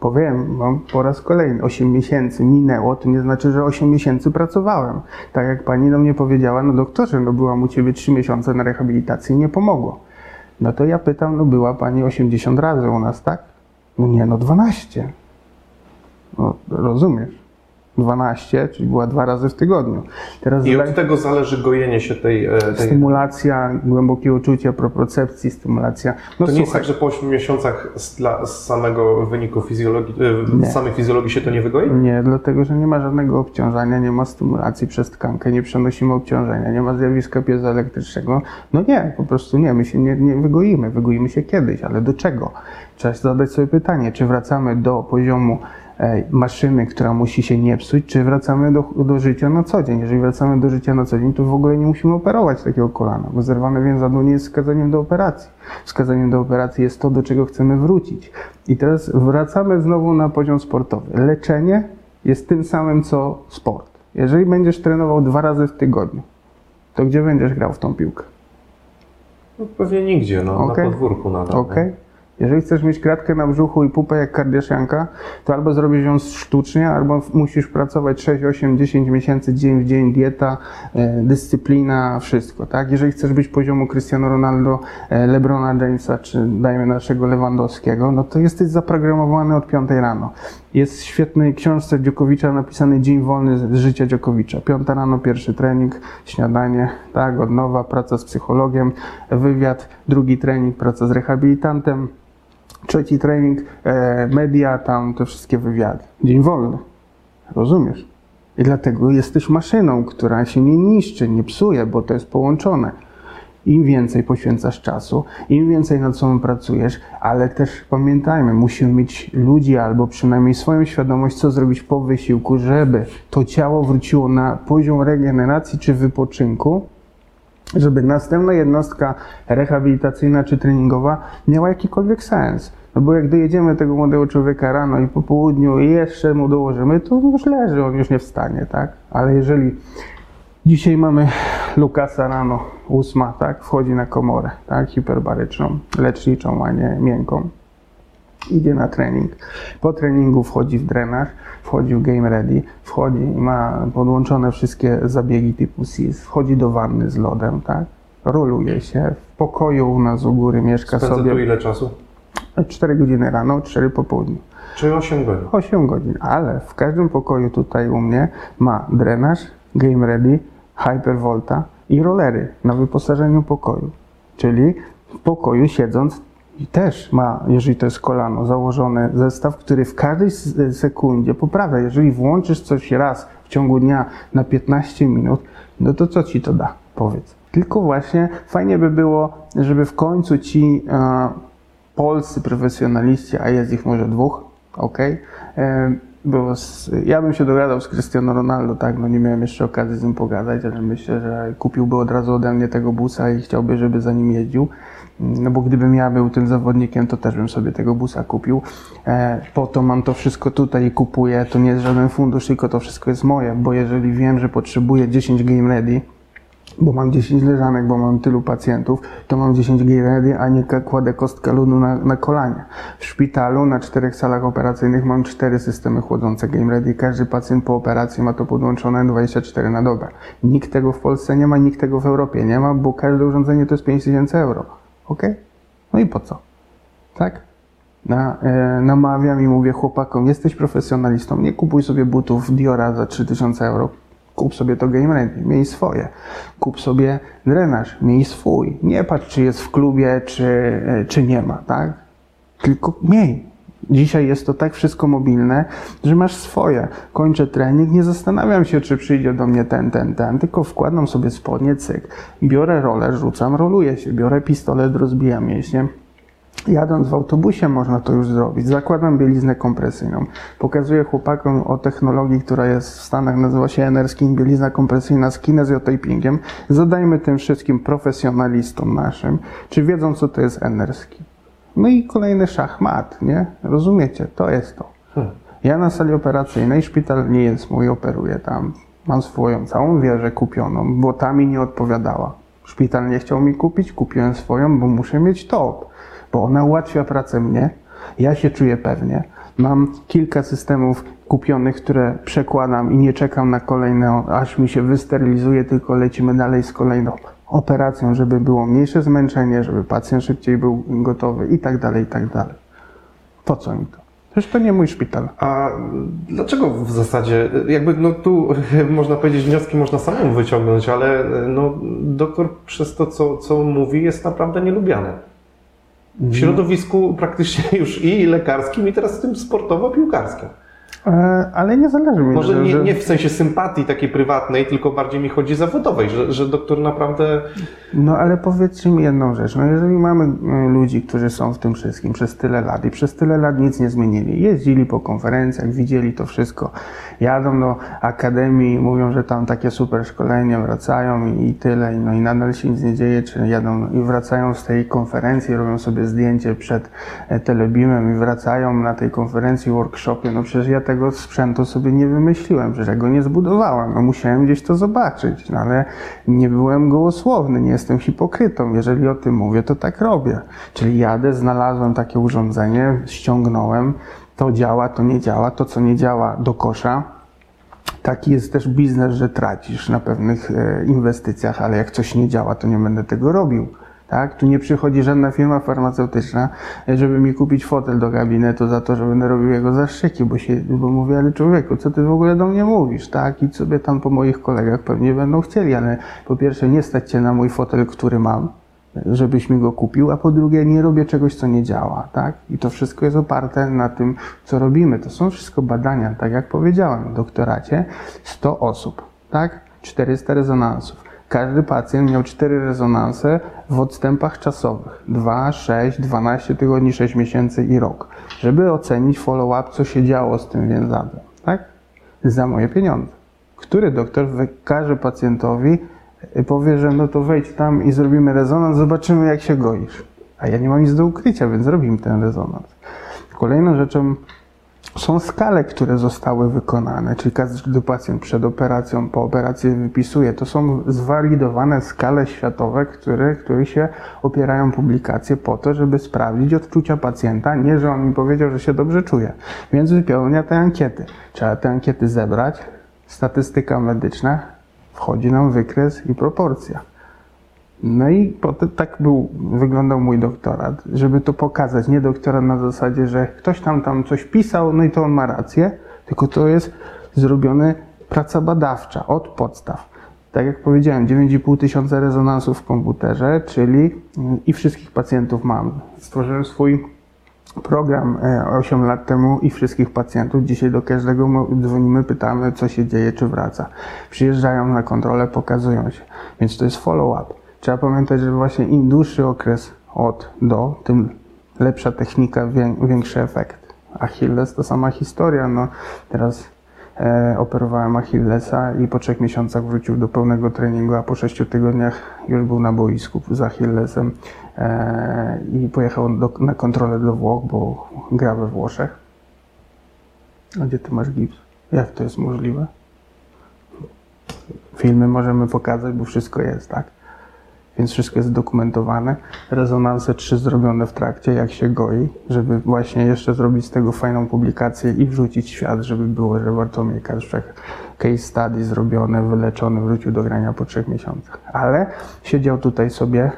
Powiem wam po raz kolejny, 8 miesięcy minęło, to nie znaczy, że 8 miesięcy pracowałem. Tak jak pani do mnie powiedziała, no doktorze, no byłam u ciebie 3 miesiące na rehabilitacji i nie pomogło. No to ja pytam, no była pani 80 razy u nas, tak? No nie, no 12. No rozumiesz. 12, czyli była dwa razy w tygodniu. Teraz I od tego zależy gojenie się tej... e, tej... stymulacja, głębokie uczucie, propriocepcji, stymulacja. No To nie jest słuchaj, tak, że po 8 miesiącach z, dla, z samego wyniku fizjologii, e, Nie. z samej fizjologii się to nie wygoi? Nie, dlatego że nie ma żadnego obciążania, nie ma stymulacji przez tkankę, nie przenosimy obciążenia, nie ma zjawiska piezoelektrycznego. No nie, po prostu nie, my się nie, nie wygoimy, wygoimy się kiedyś, ale do czego? Trzeba zadać sobie pytanie, czy wracamy do poziomu maszyny, która musi się nie psuć, czy wracamy do, do życia na co dzień. Jeżeli wracamy do życia na co dzień, to w ogóle nie musimy operować takiego kolana, bo zerwane więzadło nie jest wskazaniem do operacji. Wskazaniem do operacji jest to, do czego chcemy wrócić. I teraz wracamy znowu na poziom sportowy. Leczenie jest tym samym co sport. Jeżeli będziesz trenował dwa razy w tygodniu, to gdzie będziesz grał w tą piłkę? No, pewnie nigdzie, no, Okej. na podwórku nadal. Ok? Jeżeli chcesz mieć kratkę na brzuchu i pupę jak kardiaszanka, to albo zrobisz ją sztucznie, albo musisz pracować 6, 8, 10 miesięcy, dzień w dzień, dieta, e, dyscyplina, wszystko, tak? Jeżeli chcesz być poziomu Cristiano Ronaldo, e, Lebrona Jamesa, czy dajmy naszego Lewandowskiego, no to jesteś zaprogramowany od 5 rano. Jest w świetnej książce Dziokowicza napisany Dzień wolny z życia Dziokowicza. Piąta rano, pierwszy trening, śniadanie, tak, od nowa, praca z psychologiem, wywiad, drugi trening, praca z rehabilitantem, trzeci trening, e, media, tam te wszystkie wywiady. Dzień wolny. Rozumiesz? I dlatego jesteś maszyną, która się nie niszczy, nie psuje, bo to jest połączone. Im więcej poświęcasz czasu, im więcej nad sobą pracujesz, ale też pamiętajmy, musimy mieć ludzi albo przynajmniej swoją świadomość, co zrobić po wysiłku, żeby to ciało wróciło na poziom regeneracji czy wypoczynku, żeby następna jednostka rehabilitacyjna czy treningowa miała jakikolwiek sens. No bo jak dojedziemy tego młodego człowieka rano i po południu i jeszcze mu dołożymy, to już leży, on już nie wstanie, tak? Ale jeżeli dzisiaj mamy Lukasa rano, ósma, tak? Wchodzi na komorę, tak? Hiperbaryczną, leczniczą, a nie miękką. Idzie na trening. Po treningu wchodzi w drenaż, wchodzi w game ready, wchodzi ma podłączone wszystkie zabiegi typu SIS, wchodzi do wanny z lodem, tak? Roluje się. W pokoju u nas u góry mieszka Spędza tu sobie ile czasu? 4 godziny rano, 4 po południu. Czy 8 godzin? 8 godzin, ale w każdym pokoju tutaj u mnie ma drenaż, game ready, hypervolta i rollery na wyposażeniu pokoju. Czyli w pokoju siedząc też ma, jeżeli to jest kolano, założony zestaw, który w każdej sekundzie poprawia. Jeżeli włączysz coś raz w ciągu dnia na 15 minut, no to co ci to da? Powiedz. Tylko właśnie fajnie by było, żeby w końcu ci e, polscy profesjonaliści, a jest ich może dwóch, ok? E, z, ja bym się dogadał z Cristiano Ronaldo, tak? No nie miałem jeszcze okazji z nim pogadać, ale myślę, że kupiłby od razu ode mnie tego busa i chciałby, żeby za nim jeździł. No bo gdybym ja był tym zawodnikiem, to też bym sobie tego busa kupił. E, po to mam to wszystko tutaj i kupuję. To nie jest żaden fundusz, tylko to wszystko jest moje, bo jeżeli wiem, że potrzebuję 10 game ready, bo mam 10 leżanek, bo mam tylu pacjentów, to mam 10 game ready, a nie kładę kostkę ludu na, na kolanie. W szpitalu na czterech salach operacyjnych mam cztery systemy chłodzące game ready. Każdy pacjent po operacji ma to podłączone 24 na dobę. Nikt tego w Polsce nie ma, nikt tego w Europie nie ma, bo każde urządzenie to jest 5000 euro. Ok? No i po co? Tak? Na, e, namawiam i mówię chłopakom, jesteś profesjonalistą, nie kupuj sobie butów Diora za 3000 euro. Kup sobie to Game Ready, miej swoje. Kup sobie drenaż, miej swój. Nie patrz, czy jest w klubie, czy, e, czy nie ma, tak? Tylko miej. Dzisiaj jest to tak wszystko mobilne, że masz swoje. Kończę trening, nie zastanawiam się, czy przyjdzie do mnie ten, ten, ten, tylko wkładam sobie spodnie, cyk. Biorę rolę, rzucam, roluję się, biorę pistolet, rozbijam mięśnie. Jadąc w autobusie można to już zrobić. Zakładam bieliznę kompresyjną. Pokazuję chłopakom o technologii, która jest w Stanach, nazywa się Enerskin, bielizna kompresyjna z kinezjotapingiem. Zadajmy tym wszystkim profesjonalistom naszym, czy wiedzą, co to jest Enerskin. No i kolejny szachmat, nie? Rozumiecie? To jest to. Hmm. Ja na sali operacyjnej, szpital nie jest mój, operuję tam. Mam swoją całą wieżę kupioną, bo ta mi nie odpowiadała. Szpital nie chciał mi kupić, kupiłem swoją, bo muszę mieć top, bo ona ułatwia pracę mnie, ja się czuję pewnie. Mam kilka systemów kupionych, które przekładam i nie czekam na kolejne, aż mi się wysterylizuje, tylko lecimy dalej z kolejną operacją, żeby było mniejsze zmęczenie, żeby pacjent szybciej był gotowy i tak dalej, i tak dalej. Po co mi to? Przecież to nie mój szpital. A dlaczego w zasadzie, jakby no tu można powiedzieć, wnioski można samemu wyciągnąć, ale no, doktor przez to, co, co mówi, jest naprawdę nielubiany. W środowisku praktycznie już i lekarskim, i teraz tym sportowo-piłkarskim. E, Ale nie zależy mi, Może że, nie, nie w sensie sympatii takiej prywatnej, tylko bardziej mi chodzi zawodowej, że, że doktor naprawdę No ale powiedzcie mi jedną rzecz. No jeżeli mamy y, ludzi, którzy są w tym wszystkim przez tyle lat i przez tyle lat nic nie zmienili, jeździli po konferencjach, widzieli to wszystko, jadą do akademii, mówią, że tam takie super szkolenia, wracają i, i tyle, no i nadal się nic nie dzieje, czy jadą i wracają z tej konferencji, robią sobie zdjęcie przed e, telebimem i wracają na tej konferencji, workshopie, no przecież ja tego sprzętu sobie nie wymyśliłem, przecież ja go nie zbudowałem, no musiałem gdzieś to zobaczyć, no ale nie byłem gołosłowny, nie jestem hipokrytą, jeżeli o tym mówię, to tak robię. Czyli jadę, znalazłem takie urządzenie, ściągnąłem, to działa, to nie działa, to co nie działa do kosza, Taki jest też biznes, że tracisz na pewnych e, inwestycjach, ale jak coś nie działa, to nie będę tego robił. Tak? Tu nie przychodzi żadna firma farmaceutyczna, e, żeby mi kupić fotel do gabinetu za to, że będę robił jego zaszczyki, bo, się, bo mówię, ale człowieku, co ty w ogóle do mnie mówisz, tak? I sobie tam po moich kolegach pewnie będą chcieli, ale po pierwsze nie stać na mój fotel, który mam, żebyś mi go kupił, a po drugie nie robię czegoś, co nie działa, tak? I to wszystko jest oparte na tym, co robimy. To są wszystko badania, tak jak powiedziałem, w doktoracie 100 osób, tak? 400 rezonansów. Każdy pacjent miał 4 rezonanse w odstępach czasowych 2, 6, 12 tygodni, 6 miesięcy i rok, żeby ocenić follow-up, co się działo z tym więzadłem, tak? Za moje pieniądze. Który doktor wykaże pacjentowi, powie, że no to wejdź tam i zrobimy rezonans, zobaczymy jak się goisz. A ja nie mam nic do ukrycia, więc zrobimy ten rezonans. Kolejną rzeczą są skale, które zostały wykonane, czyli każdy pacjent przed operacją, po operacji wypisuje. To są zwalidowane skale światowe, które, które się opierają publikacje po to, żeby sprawdzić odczucia pacjenta. Nie, że on mi powiedział, że się dobrze czuje. Więc wypełnia te ankiety. Trzeba te ankiety zebrać. Statystyka medyczna, wchodzi nam wykres i proporcja. No i potem tak był, wyglądał mój doktorat, żeby to pokazać. Nie doktorat na zasadzie, że ktoś tam tam coś pisał, no i to on ma rację, tylko to jest zrobione praca badawcza od podstaw. Tak jak powiedziałem, 9,5 tysiąca rezonansów w komputerze, czyli i wszystkich pacjentów mam. Stworzyłem swój program e, 8 lat temu i wszystkich pacjentów. Dzisiaj do każdego dzwonimy, pytamy, co się dzieje, czy wraca. Przyjeżdżają na kontrolę, pokazują się. Więc to jest follow-up. Trzeba pamiętać, że właśnie im dłuższy okres od do, tym lepsza technika, wię- większy efekt. Achilles to sama historia. No, teraz e, operowałem Achillesa i po trzech miesiącach wrócił do pełnego treningu, a po sześciu tygodniach już był na boisku z Achillesem e, i pojechał do, na kontrolę do Włoch, bo gra we Włoszech. A gdzie ty masz gips? Jak to jest możliwe? Filmy możemy pokazać, bo wszystko jest, tak? Więc wszystko jest dokumentowane. Rezonanse trzy zrobione w trakcie, jak się goi, żeby właśnie jeszcze zrobić z tego fajną publikację i wrzucić świat, żeby było, że Bartłomiej Karszczak case study zrobione, wyleczony, wrócił do grania po trzech miesiącach. Ale siedział tutaj sobie e,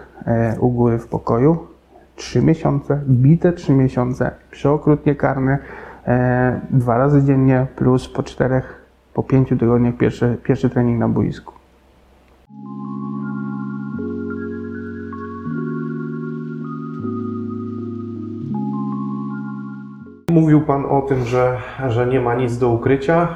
u góry w pokoju trzy miesiące, bite trzy miesiące, przeokrutnie karny, e, dwa razy dziennie plus po czterech, po pięciu tygodniach pierwszy, pierwszy trening na boisku. Mówił Pan o tym, że, że nie ma nic do ukrycia,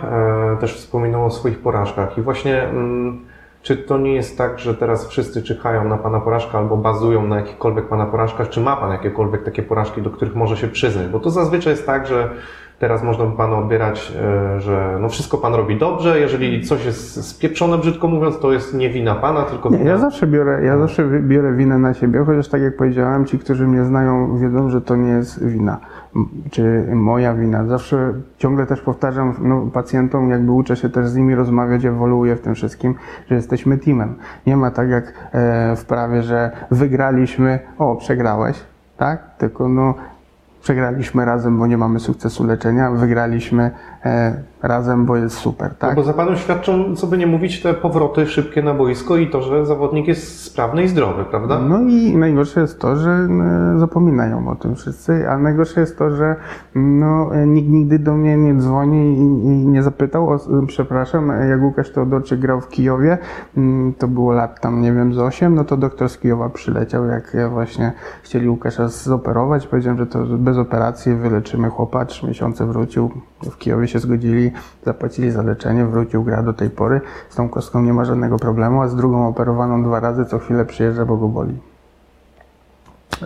e, też wspominał o swoich porażkach. I właśnie, mm, czy to nie jest tak, że teraz wszyscy czyhają na Pana porażkę albo bazują na jakichkolwiek Pana porażkach? Czy ma Pan jakiekolwiek takie porażki, do których może się przyznać? Bo to zazwyczaj jest tak, że teraz można by Pana odbierać, e, że no wszystko Pan robi dobrze, jeżeli coś jest spieprzone, brzydko mówiąc, to jest nie wina Pana, tylko wina... ja zawsze biorę, ja zawsze wy- biorę winę na siebie, chociaż tak jak powiedziałem, ci, którzy mnie znają, wiedzą, że to nie jest wina, czy moja wina. Zawsze ciągle też powtarzam no, pacjentom, jakby uczę się też z nimi rozmawiać, ewoluuję w tym wszystkim, że jesteśmy teamem. Nie ma tak jak e, w prawie, że wygraliśmy, o, przegrałeś, tak? Tylko no, Przegraliśmy razem, bo nie mamy sukcesu leczenia, wygraliśmy razem, bo jest super, No tak? bo za panem świadczą, co by nie mówić, te powroty szybkie na boisko i to, że zawodnik jest sprawny i zdrowy, prawda? No i najgorsze jest to, że e, zapominają o tym wszyscy, a najgorsze jest to, że no, e, nikt nigdy do mnie nie dzwoni i, i nie zapytał, o, e, przepraszam, e, jak Łukasz Teodorczyk grał w Kijowie, to było lat tam, nie wiem, z 8, no to doktor z Kijowa przyleciał, jak ja właśnie chcieli Łukasza zoperować, powiedziałem, że to bez operacji wyleczymy chłopa, trzy miesiące wrócił, w Kijowie się zgodzili, zapłacili za leczenie, wrócił, gra do tej pory, z tą kostką nie ma żadnego problemu, a z drugą operowaną dwa razy, co chwilę przyjeżdża, bo go boli.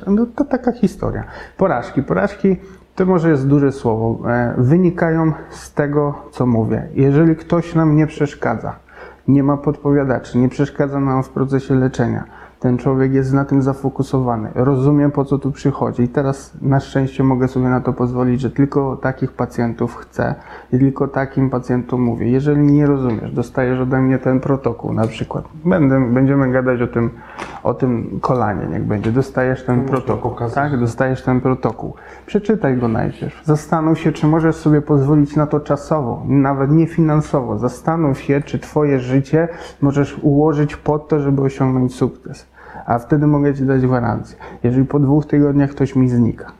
No to taka historia. Porażki. Porażki to może jest duże słowo. E, Wynikają z tego, co mówię. Jeżeli ktoś nam nie przeszkadza, nie ma podpowiadaczy, nie przeszkadza nam w procesie leczenia, ten człowiek jest na tym zafokusowany, rozumie po co tu przychodzi. I teraz na szczęście mogę sobie na to pozwolić, że tylko takich pacjentów chcę i tylko takim pacjentom mówię. Jeżeli nie rozumiesz, dostajesz ode mnie ten protokół na przykład. Będę, będziemy gadać o tym, o tym kolanie, niech będzie. Dostajesz ten protokół. Tak, dostajesz ten protokół. Przeczytaj go najpierw. Zastanów się, czy możesz sobie pozwolić na to czasowo, nawet nie finansowo. Zastanów się, czy twoje życie możesz ułożyć pod to, żeby osiągnąć sukces. A wtedy mogę ci dać gwarancję. Jeżeli po dwóch tygodniach ktoś mi znika,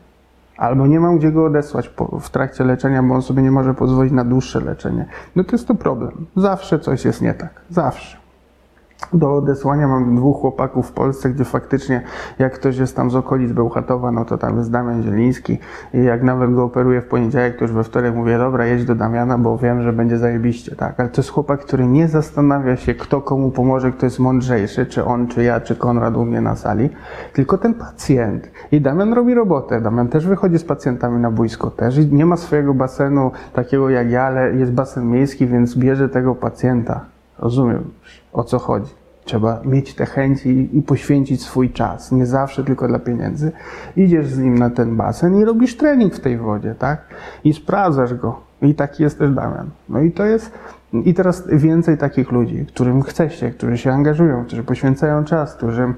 albo nie mam gdzie go odesłać po, w trakcie leczenia, bo on sobie nie może pozwolić na dłuższe leczenie, no to jest to problem. Zawsze coś jest nie tak. Zawsze. Do odesłania mam dwóch chłopaków w Polsce, gdzie faktycznie jak ktoś jest tam z okolic Bełchatowa, no to tam jest Damian Zieliński i jak nawet go operuję w poniedziałek, to już we wtorek mówię, dobra, jedź do Damiana, bo wiem, że będzie zajebiście, tak? Ale to jest chłopak, który nie zastanawia się, kto komu pomoże, kto jest mądrzejszy, czy on, czy ja, czy Konrad u mnie na sali, tylko ten pacjent. I Damian robi robotę, Damian też wychodzi z pacjentami na boisko też i nie ma swojego basenu takiego jak ja, ale jest basen miejski, więc bierze tego pacjenta. Rozumiem, o co chodzi. Trzeba mieć te chęci i poświęcić swój czas. Nie zawsze tylko dla pieniędzy. Idziesz z nim na ten basen i robisz trening w tej wodzie, tak? I sprawdzasz go. I taki jest też Damian. No i to jest. I teraz więcej takich ludzi, którym chce którzy się angażują, którzy poświęcają czas, którzy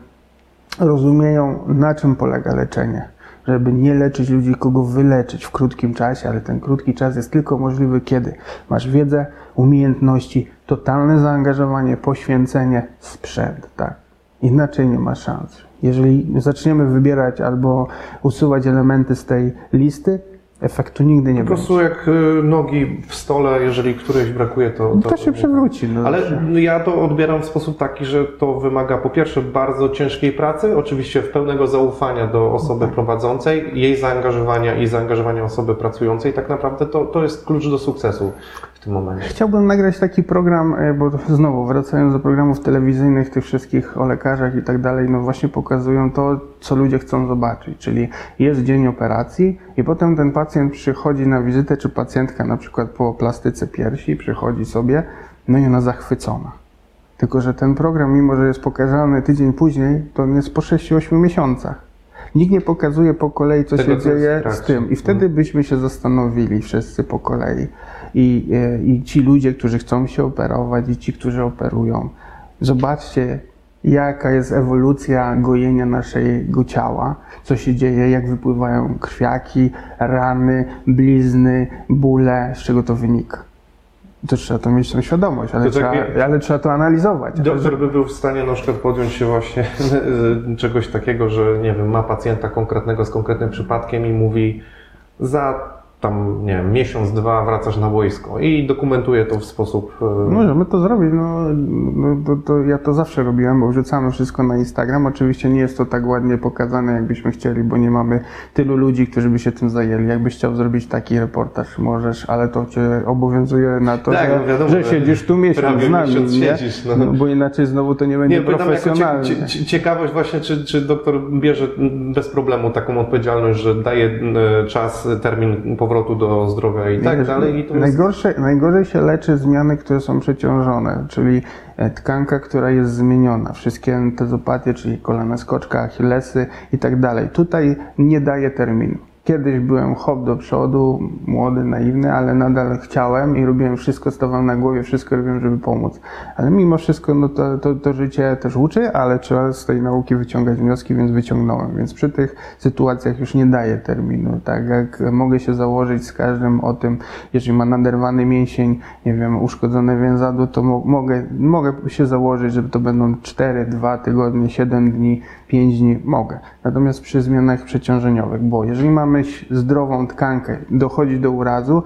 rozumieją, na czym polega leczenie. Żeby nie leczyć ludzi, kogo wyleczyć w krótkim czasie, ale ten krótki czas jest tylko możliwy, kiedy masz wiedzę, umiejętności, totalne zaangażowanie, poświęcenie, sprzęt, tak. Inaczej nie ma szans. Jeżeli zaczniemy wybierać albo usuwać elementy z tej listy, efektu nigdy nie Po będzie. prostu jak y, nogi w stole, jeżeli którejś brakuje, to... To się przewróci. No. Ale ja to odbieram w sposób taki, że to wymaga po pierwsze bardzo ciężkiej pracy, oczywiście w pełnego zaufania do osoby prowadzącej, jej zaangażowania i zaangażowania osoby pracującej. Tak naprawdę to, to jest klucz do sukcesu tym momencie. Chciałbym nagrać taki program, e, bo znowu wracając do programów telewizyjnych, tych wszystkich o lekarzach i tak dalej, no właśnie pokazują to, co ludzie chcą zobaczyć, czyli jest dzień operacji i potem ten pacjent przychodzi na wizytę, czy pacjentka na przykład po plastyce piersi przychodzi sobie, no i ona zachwycona. Tylko, że ten program, mimo że jest pokazany tydzień później, to on jest po 6-8 miesiącach. Nikt nie pokazuje po kolei, co Tego, się dzieje z tym. I wtedy byśmy się zastanowili wszyscy po kolei. I, e, I ci ludzie, którzy chcą się operować, i ci, którzy operują. Zobaczcie, jaka jest ewolucja gojenia naszego ciała, co się dzieje, jak wypływają krwiaki, rany, blizny, bóle, z czego to wynika. To trzeba to mieć tą świadomość, ale, To trzeba, takie- ale trzeba to analizować. Doktor by był w stanie na przykład podjąć się właśnie czegoś takiego, że nie wiem, ma pacjenta konkretnego z konkretnym przypadkiem i mówi za tam, nie wiem, miesiąc, dwa wracasz na boisko i dokumentuje to w sposób... e, Możemy to zrobić. No, no to, to ja to zawsze robiłem, bo wrzucamy wszystko na Instagram. Oczywiście nie jest to tak ładnie pokazane, jakbyśmy chcieli, bo nie mamy tylu ludzi, którzy by się tym zajęli. Jakbyś chciał zrobić taki reportaż, możesz, ale to cię obowiązuje na to, Tak, że, no wiadomo, że siedzisz tu miesiąc z nami, siedzisz, no. No, bo inaczej znowu to nie będzie Nie, pytam cie, profesjonalne. cie, cie, ciekawość właśnie, czy, czy doktor bierze bez problemu taką odpowiedzialność, że daje e, czas, termin powrotu do zdrowia i tak dalej. I to jest... najgorsze, najgorzej się leczy zmiany, które są przeciążone, czyli e, tkanka, która jest zmieniona, wszystkie entezopatie, czyli kolana skoczka, achillesy i tak dalej. Tutaj nie daje terminu. Kiedyś byłem hop do przodu, młody, naiwny, ale nadal chciałem i robiłem wszystko, stawałem na głowie, wszystko robiłem, żeby pomóc. Ale mimo wszystko no to, to, to życie też uczy, ale trzeba z tej nauki wyciągać wnioski, więc wyciągnąłem. Więc przy tych sytuacjach już nie daję terminu. Tak jak mogę się założyć z każdym o tym, jeżeli ma naderwany mięsień, nie wiem, uszkodzone więzadło, to mo mogę, mogę się założyć, że to będą 4, 2 tygodnie, 7 dni, 5 dni, mogę. Natomiast przy zmianach przeciążeniowych, bo jeżeli mamy zdrową tkankę, dochodzi do urazu,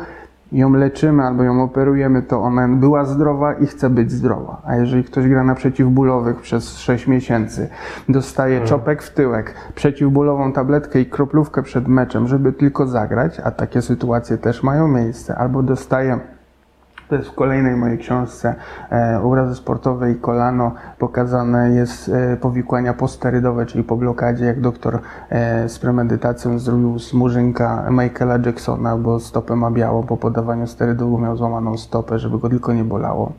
ją leczymy albo ją operujemy, to ona była zdrowa i chce być zdrowa. A jeżeli ktoś gra na przeciwbólowych przez 6 miesięcy, dostaje czopek w tyłek, przeciwbólową tabletkę i kroplówkę przed meczem, żeby tylko zagrać, a takie sytuacje też mają miejsce, albo dostaje to jest w kolejnej mojej książce e, Urazy sportowe i kolano pokazane jest e, powikłania posterydowe, czyli po blokadzie, jak doktor e, z premedytacją zrobił z murzynka Michaela Jacksona, bo stopę ma białą, po podawaniu sterydów miał złamaną stopę, żeby go tylko nie bolało.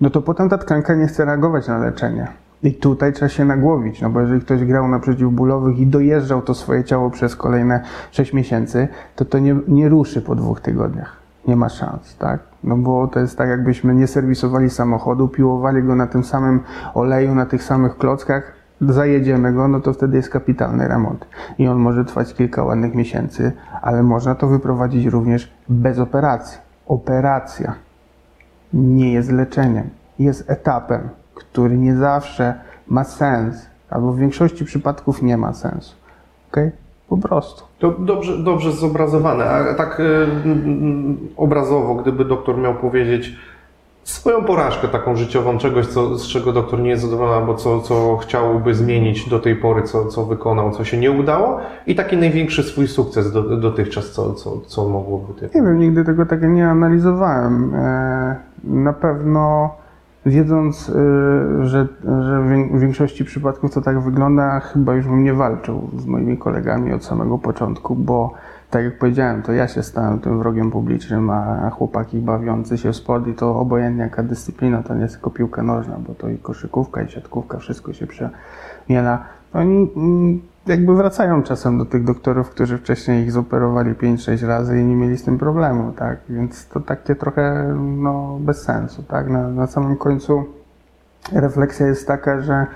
No to potem ta tkanka nie chce reagować na leczenie. I tutaj trzeba się nagłowić, no bo jeżeli ktoś grał na przeciwbólowych i dojeżdżał to swoje ciało przez kolejne 6 miesięcy, to to nie, nie ruszy po dwóch tygodniach nie ma szans, tak? No bo to jest tak, jakbyśmy nie serwisowali samochodu, piłowali go na tym samym oleju, na tych samych klockach, zajedziemy go, no to wtedy jest kapitalny remont. I on może trwać kilka ładnych miesięcy, ale można to wyprowadzić również bez operacji. Operacja nie jest leczeniem, jest etapem, który nie zawsze ma sens, albo w większości przypadków nie ma sensu. Okay? Po prostu. To dobrze, dobrze zobrazowane, a tak y, obrazowo, gdyby doktor miał powiedzieć swoją porażkę taką życiową, czegoś, co, z czego doktor nie jest zadowolony, albo co, co chciałby zmienić do tej pory, co, co wykonał, co się nie udało i taki największy swój sukces do, dotychczas, co, co, co mogłoby tym. Nie wiem, nigdy tego tak nie analizowałem. E, na pewno wiedząc, y, że, że w większości przypadków to tak wygląda, chyba już bym nie walczył z moimi kolegami od samego początku, bo tak jak powiedziałem, to ja się stałem tym wrogiem publicznym, a chłopaki bawiący się w sport i to obojętnie jaka dyscyplina, to nie jest tylko piłka nożna, bo to i koszykówka, i siatkówka, wszystko się przemiela. Oni mm, jakby wracają czasem do tych doktorów, którzy wcześniej ich zoperowali 5-6 razy i nie mieli z tym problemu, tak? Więc to takie trochę no, bez sensu, tak? Na, na samym końcu refleksja jest taka, że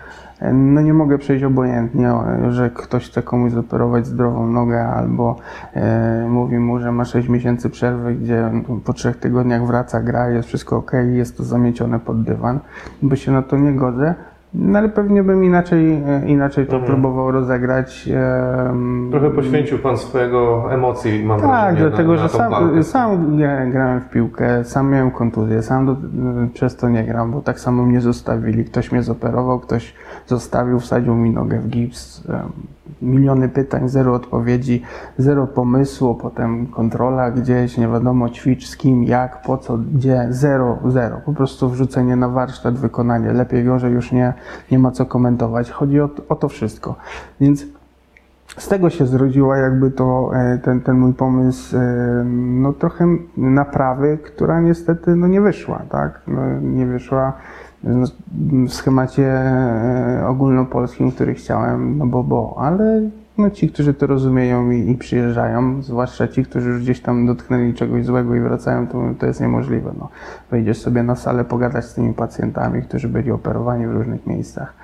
no nie mogę przejść obojętnie, że ktoś chce komuś zoperować zdrową nogę albo e, mówi mu, że ma 6 miesięcy przerwy, gdzie po trzech tygodniach wraca, gra, jest wszystko ok, jest to zamiecione pod dywan, bo się na to nie godzę. No ale pewnie bym inaczej, e, inaczej to mhm. próbował rozegrać. Trochę poświęcił Pan swojego emocji, mam tak, wrażenie. Tak, dlatego, na, na że sam, sam grałem w piłkę, sam miałem kontuzję, sam do, przez to nie gram, bo tak samo mnie zostawili. Ktoś mnie zoperował, ktoś zostawił, wsadził mi nogę w gips miliony pytań, zero odpowiedzi, zero pomysłu, potem kontrola gdzieś, nie wiadomo ćwicz z kim, jak, po co, gdzie, zero, zero. Po prostu wrzucenie na warsztat, wykonanie. Lepiej gorzej już nie, nie ma co komentować. Chodzi o, o to wszystko. Więc z tego się zrodziła jakby to, e, ten, ten mój pomysł, e, no trochę naprawy, która niestety no nie wyszła, tak? No, nie wyszła w schemacie e, ogólnopolskim, który chciałem, no bo, bo, ale no ci, którzy to rozumieją i, i, przyjeżdżają, zwłaszcza ci, którzy już gdzieś tam dotknęli czegoś złego i wracają, to, to jest niemożliwe. No. Wejdziesz sobie na salę, pogadać z tymi pacjentami, którzy byli operowani w różnych miejscach,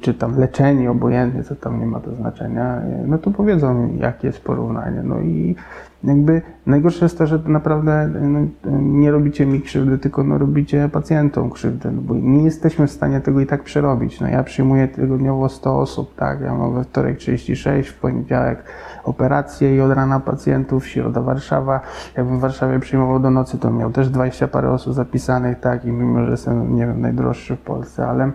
czy tam leczeni, obojętnie, co tam nie ma to znaczenia, e, no to powiedzą, jakie jest porównanie. No i jakby najgorsze jest to, że naprawdę no, nie robicie mi krzywdy, tylko no, robicie pacjentom krzywdę, no, bo nie jesteśmy w stanie tego i tak przerobić. No, ja przyjmuję tygodniowo 100 osób, tak, ja mam we wtorek 36, w poniedziałek operacje i od rana pacjentów, środa Warszawa. Jakbym w Warszawie przyjmował do nocy, to miał też 20 parę osób zapisanych, tak, i mimo, że jestem, nie wiem, najdroższy w Polsce, ale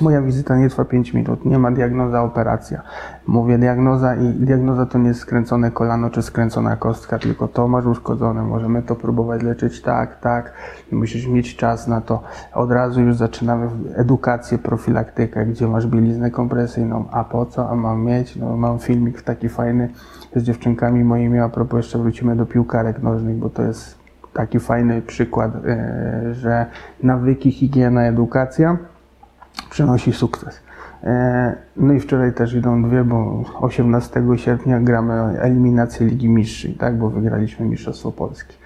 Moja wizyta nie trwa 5 minut, nie ma diagnoza, operacja. Mówię diagnoza i diagnoza to nie jest skręcone kolano czy skręcona kostka, tylko to masz uszkodzone, możemy to próbować leczyć tak, tak. Musisz mieć czas na to. Od razu już zaczynamy edukację, profilaktykę, gdzie masz bieliznę kompresyjną, a po co, a mam mieć, no mam filmik taki fajny z dziewczynkami moimi, a propos jeszcze wrócimy do piłkarek nożnych, bo to jest taki fajny przykład, e, że nawyki, higiena, edukacja przynosi sukces. E, No i wczoraj też idą dwie, bo 18 sierpnia gramy eliminację Ligi Mistrzów, tak, bo wygraliśmy Mistrzostwo Polski.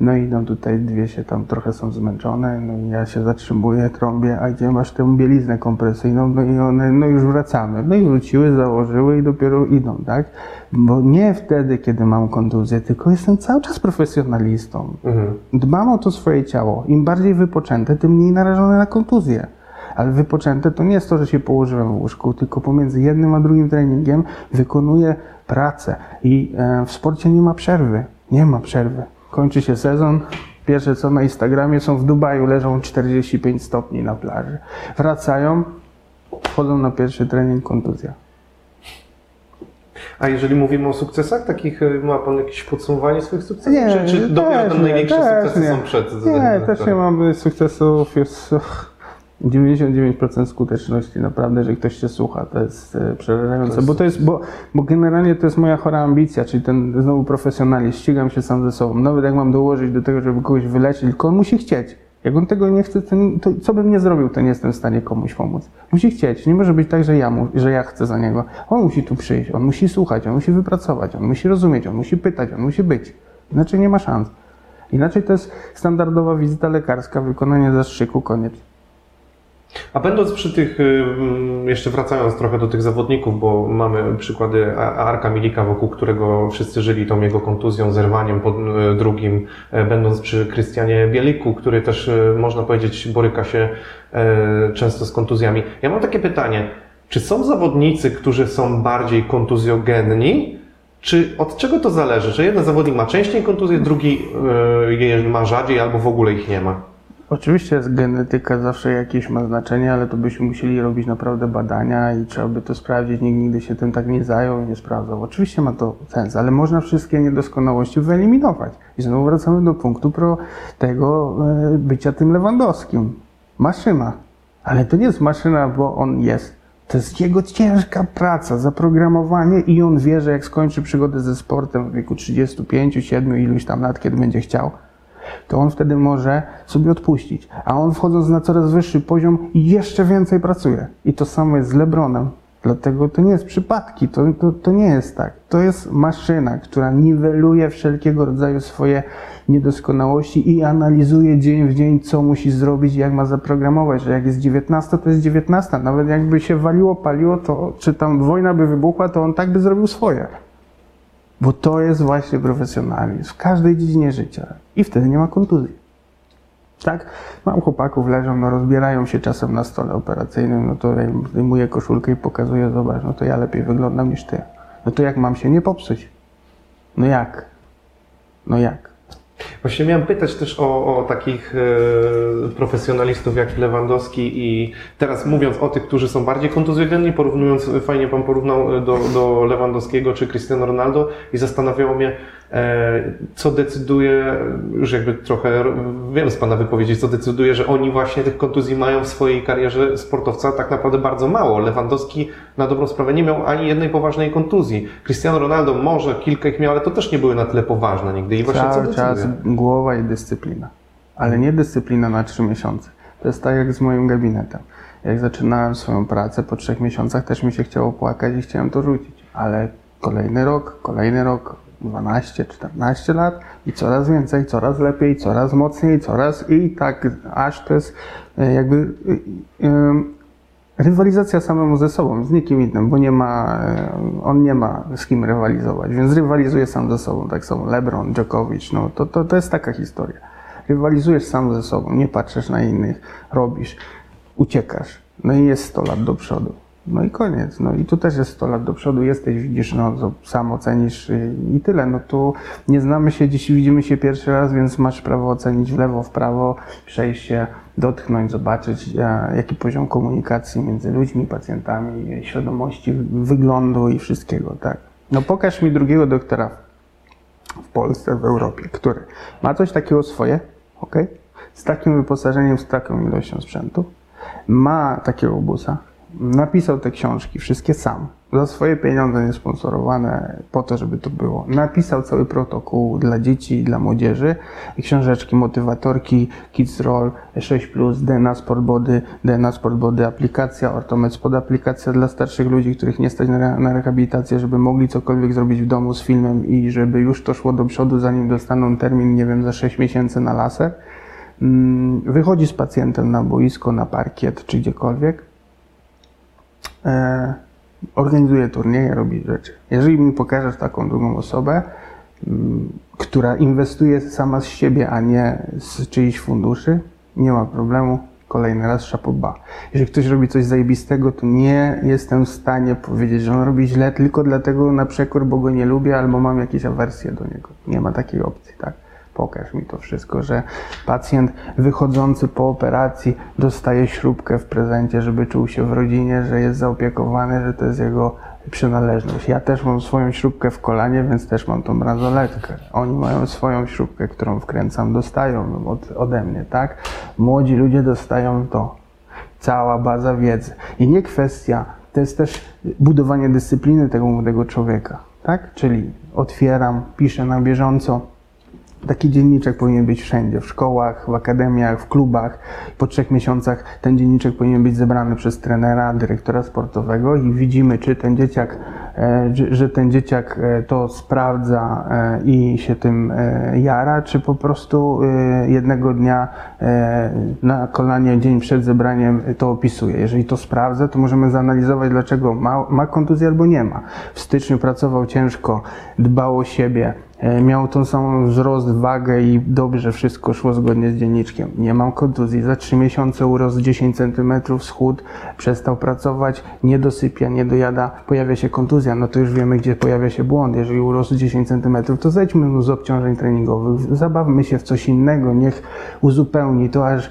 No i idą tutaj dwie się tam trochę są zmęczone, no i ja się zatrzymuję, trąbię, a gdzie masz tę bieliznę kompresyjną? No i one, no już wracamy. No i wróciły, założyły i dopiero idą, tak? Bo nie wtedy, kiedy mam kontuzję, tylko jestem cały czas profesjonalistą. Mhm. Dbam o to swoje ciało. Im bardziej wypoczęte, tym mniej narażone na kontuzję. Ale wypoczęte to nie jest to, że się położyłem w łóżku, tylko pomiędzy jednym a drugim treningiem wykonuję pracę. I e, w sporcie nie ma przerwy. Nie ma przerwy. Kończy się sezon. Pierwsze co na Instagramie są w Dubaju, leżą 45 stopni na plaży. Wracają, wchodzą na pierwszy trening, kontuzja. A jeżeli mówimy o sukcesach, takich y, ma Pan jakieś podsumowanie swoich sukcesów? Nie, czy, czy dopiero te największe sukcesy nie. są przed? Nie, też nie mamy sukcesów. Jest 99% skuteczności, naprawdę, że ktoś się słucha. To jest e, przerażające, To jest bo to jest, bo, bo generalnie to jest moja chora ambicja, czyli ten znowu profesjonalizm. Ścigam się sam ze sobą. Nawet jak mam dołożyć do tego, żeby kogoś wyleczyć, tylko on musi chcieć. Jak on tego nie chce, to, to co bym nie zrobił, to nie jestem w stanie komuś pomóc. Musi chcieć. Nie może być tak, że ja, mu, że ja chcę za niego. On musi tu przyjść, on musi słuchać, on musi wypracować, on musi rozumieć, on musi pytać, on musi być. Inaczej nie ma szans. Inaczej to jest standardowa wizyta lekarska, wykonanie zastrzyku, koniec. A będąc przy tych, y, mm, jeszcze wracając trochę do tych zawodników, bo mamy przykłady Arka Milika, wokół którego wszyscy żyli tą jego kontuzją, zerwaniem pod y, drugim, e, będąc przy Krystianie Bieliku, który też, y, można powiedzieć, boryka się e, często z kontuzjami. Ja mam takie pytanie, czy są zawodnicy, którzy są bardziej kontuzjogenni, czy od czego to zależy? Że jeden zawodnik ma częściej kontuzję, drugi y, je ma rzadziej albo w ogóle ich nie ma? Oczywiście genetyka zawsze jakieś ma znaczenie, ale to byśmy musieli robić naprawdę badania i trzeba by to sprawdzić. Nikt nigdy się tym tak nie zajął i nie sprawdzał. Oczywiście ma to sens, ale można wszystkie niedoskonałości wyeliminować. I znowu wracamy do punktu pro tego e, bycia tym Lewandowskim. Maszyna. Ale to nie jest maszyna, bo on jest. To jest jego ciężka praca, zaprogramowanie i on wie, że jak skończy przygodę ze sportem w wieku 35, 7 iluś tam lat, kiedy będzie chciał, to on wtedy może sobie odpuścić. A on wchodząc na coraz wyższy poziom jeszcze więcej pracuje. I to samo jest z Lebronem. Dlatego to nie jest przypadki, to, to, to nie jest tak. To jest maszyna, która niweluje wszelkiego rodzaju swoje niedoskonałości i analizuje dzień w dzień, co musi zrobić, jak ma zaprogramować, że jak jest 19, to jest 19. Nawet jakby się waliło, paliło, to czy tam wojna by wybuchła, to on tak by zrobił swoje. Bo to jest właśnie profesjonalizm w każdej dziedzinie życia. I wtedy nie ma kontuzji. Tak? Mam chłopaków, leżą, no rozbierają się czasem na stole operacyjnym, no to ja im zdejmuję koszulkę i pokazuję, zobacz, no to ja lepiej wyglądam niż ty. No to jak mam się nie popsuć? No jak? No jak? Właśnie miałem pytać też o, o takich e, profesjonalistów jak Lewandowski i teraz mówiąc o tych, którzy są bardziej kontuzjogenni, porównując, fajnie Pan porównał e, do, do Lewandowskiego czy Cristiano Ronaldo i zastanawiało mnie, co decyduje, już jakby trochę wiem z Pana wypowiedzi, co decyduje, że oni właśnie tych kontuzji mają w swojej karierze sportowca tak naprawdę bardzo mało. Lewandowski na dobrą sprawę nie miał ani jednej poważnej kontuzji. Cristiano Ronaldo może kilka ich miał, ale to też nie były na tyle poważne nigdy. I właśnie co Cały decyduje? czas głowa i dyscyplina. Ale nie dyscyplina na trzy miesiące. To jest tak jak z moim gabinetem. Jak zaczynałem swoją pracę, po trzech miesiącach też mi się chciało płakać i chciałem to rzucić. Ale kolejny rok, kolejny rok, 12, 14 lat i coraz więcej, coraz lepiej, coraz mocniej, coraz i tak aż to jest e, jakby e, e, rywalizacja samemu ze sobą, z nikim innym, bo nie ma, on nie ma z kim rywalizować, więc rywalizuje sam ze sobą, tak samo LeBron, Djokovic, no to, to, to jest taka historia. Rywalizujesz sam ze sobą, nie patrzysz na innych, robisz, uciekasz, no i jest 100 lat do przodu. No i koniec. No i tu też jest 100 lat do przodu, jesteś, widzisz, no sam ocenisz i tyle. No tu nie znamy się, dziś widzimy się pierwszy raz, więc masz prawo ocenić w lewo, w prawo, przejść się, dotknąć, zobaczyć e, jaki poziom komunikacji między ludźmi, pacjentami, świadomości, wyglądu i wszystkiego, tak. No pokaż mi drugiego doktora w Polsce, w Europie, który ma coś takiego swoje, ok? Z takim wyposażeniem, z taką ilością sprzętu, ma takiego busa, napisał te książki, wszystkie sam, za swoje pieniądze niesponsorowane, po to, żeby to było. Napisał cały protokół dla dzieci i dla młodzieży, książeczki, motywatorki, Kids Roll, 6+, DNA Sport Body, DNA Sport Body aplikacja, Ortomed Spod aplikacja dla starszych ludzi, których nie stać na, na rehabilitację, żeby mogli cokolwiek zrobić w domu z filmem i żeby już to szło do przodu, zanim dostaną termin, nie wiem, za 6 miesięcy na laser. Mm, Wychodzi z pacjentem na boisko, na parkiet czy gdziekolwiek, e, organizuje turnieje, robi rzeczy. Jeżeli mi pokażesz taką drugą osobę, mm, która inwestuje sama z siebie, a nie z czyichś funduszy, nie ma problemu. Kolejny raz szapoba. Jeżeli ktoś robi coś zajebistego, to nie jestem w stanie powiedzieć, że on robi źle tylko dlatego na przekór, bo go nie lubię albo mam jakieś awersje do niego. Nie ma takiej opcji, tak? Pokaż mi to wszystko, że pacjent wychodzący po operacji dostaje śrubkę w prezencie, żeby czuł się w rodzinie, że jest zaopiekowany, że to jest jego przynależność. Ja też mam swoją śrubkę w kolanie, więc też mam tą bransoletkę. Oni mają swoją śrubkę, którą wkręcam, dostają ją od, ode mnie, tak? Młodzi ludzie dostają to. Cała baza wiedzy. I nie kwestia, to jest też budowanie dyscypliny tego młodego człowieka, tak? Czyli otwieram, piszę na bieżąco, Taki dzienniczek powinien być wszędzie, w szkołach, w akademiach, w klubach. Po trzech miesiącach ten dzienniczek powinien być zebrany przez trenera, dyrektora sportowego i widzimy, czy ten dzieciak, e, że- ten dzieciak e, to sprawdza e, i się tym jara, czy po prostu jednego dnia na kolanie dzień przed zebraniem to opisuje. Jeżeli to sprawdza, to możemy zanalizować, dlaczego ma, ma kontuzję albo nie ma. W styczniu pracował ciężko, dbał o siebie, Miał tą samą wzrost, wagę i dobrze wszystko szło zgodnie z dzienniczkiem. Nie mam kontuzji. Za trzy miesiące urósł 10 cm, schód, przestał pracować, nie dosypia, nie dojada, pojawia się kontuzja. No to już wiemy, gdzie pojawia się błąd. Jeżeli urósł 10 cm, to zejdźmy mu z obciążeń treningowych, zabawmy się w coś innego, niech uzupełni to, aż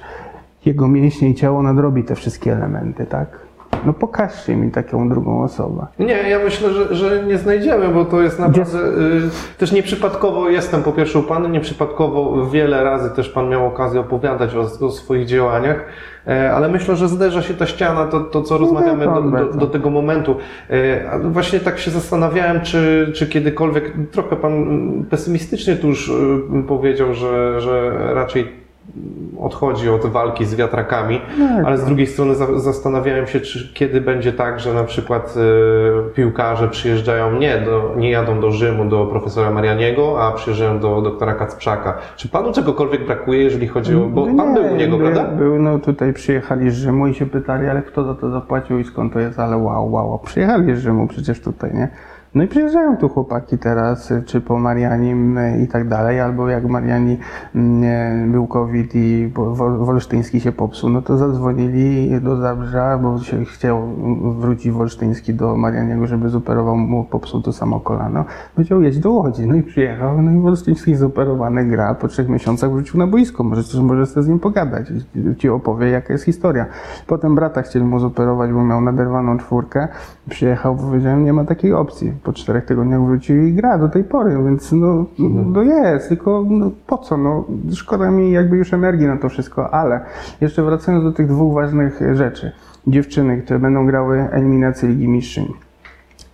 jego mięśnie i ciało nadrobi te wszystkie elementy, tak? No pokażcie mi taką drugą osobę. Nie, ja myślę, że, że nie znajdziemy, bo to jest naprawdę. Y, też nieprzypadkowo jestem po pierwsze u Pana, nieprzypadkowo wiele razy też Pan miał okazję opowiadać o, o swoich działaniach, e, ale myślę, że zderza się ta ściana, to, to co rozmawiamy to do, do, do tego momentu. E, właśnie tak się zastanawiałem, czy, czy kiedykolwiek, trochę Pan mm, pesymistycznie tu już y, powiedział, że, że raczej odchodzi od walki z wiatrakami, Tak, ale z drugiej strony za, zastanawiałem się, czy kiedy będzie tak, że na przykład y, piłkarze przyjeżdżają nie, do, nie jadą do Rzymu do profesora Marianiego, a przyjeżdżają do doktora Kacprzaka. Czy panu czegokolwiek brakuje, jeżeli chodzi o... Bo pan był u niego, by- prawda? Był, no tutaj przyjechali z Rzymu i się pytali, ale kto za to zapłacił i skąd to jest, ale wow, wow, wow. przyjechali z Rzymu przecież tutaj, nie? No i przyjeżdżają tu chłopaki teraz, y, czy po Marianim y, i tak dalej, albo jak Mariani mm, był COVID i Wolsztyński się popsuł, no to zadzwonili do Zabrza, bo się chciał wrócić Wolsztyński do Marianiego, żeby zoperował mu popsuł to samo kolano. Powiedział, jedź do Łodzi, no i przyjechał, no i Wolsztyński zoperowany gra, po trzech miesiącach wrócił na boisko, może, może chcę z nim pogadać, ci opowie jaka jest historia. Potem brata chcieli mu zoperować, bo miał naderwaną czwórkę, przyjechał, powiedziałem, nie ma takiej opcji. Po czterech tygodniach wrócił i gra do tej pory, więc no, no jest, tylko no, po co, no szkoda mi jakby już energii na to wszystko, ale jeszcze wracając do tych dwóch ważnych rzeczy. Dziewczyny, które będą grały eliminację Ligi Mistrzyń.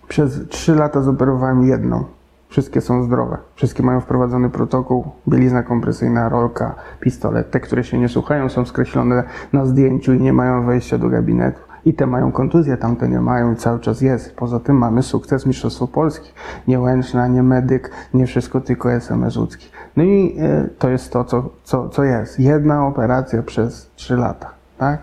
Przez trzy lata zoperowałem jedną. Wszystkie są zdrowe. Wszystkie mają wprowadzony protokół, bielizna kompresyjna, rolka, pistolet. Te, które się nie słuchają, są skreślone na zdjęciu i nie mają wejścia do gabinetu. I te mają kontuzję, tamte nie mają i cały czas jest. Poza tym mamy sukces Mistrzostwo Polski. Nie Łęczna, nie Medyk, nie wszystko tylko SMS Łódzki. No i e, to jest to, co, co, co jest. Jedna operacja przez trzy lata, tak?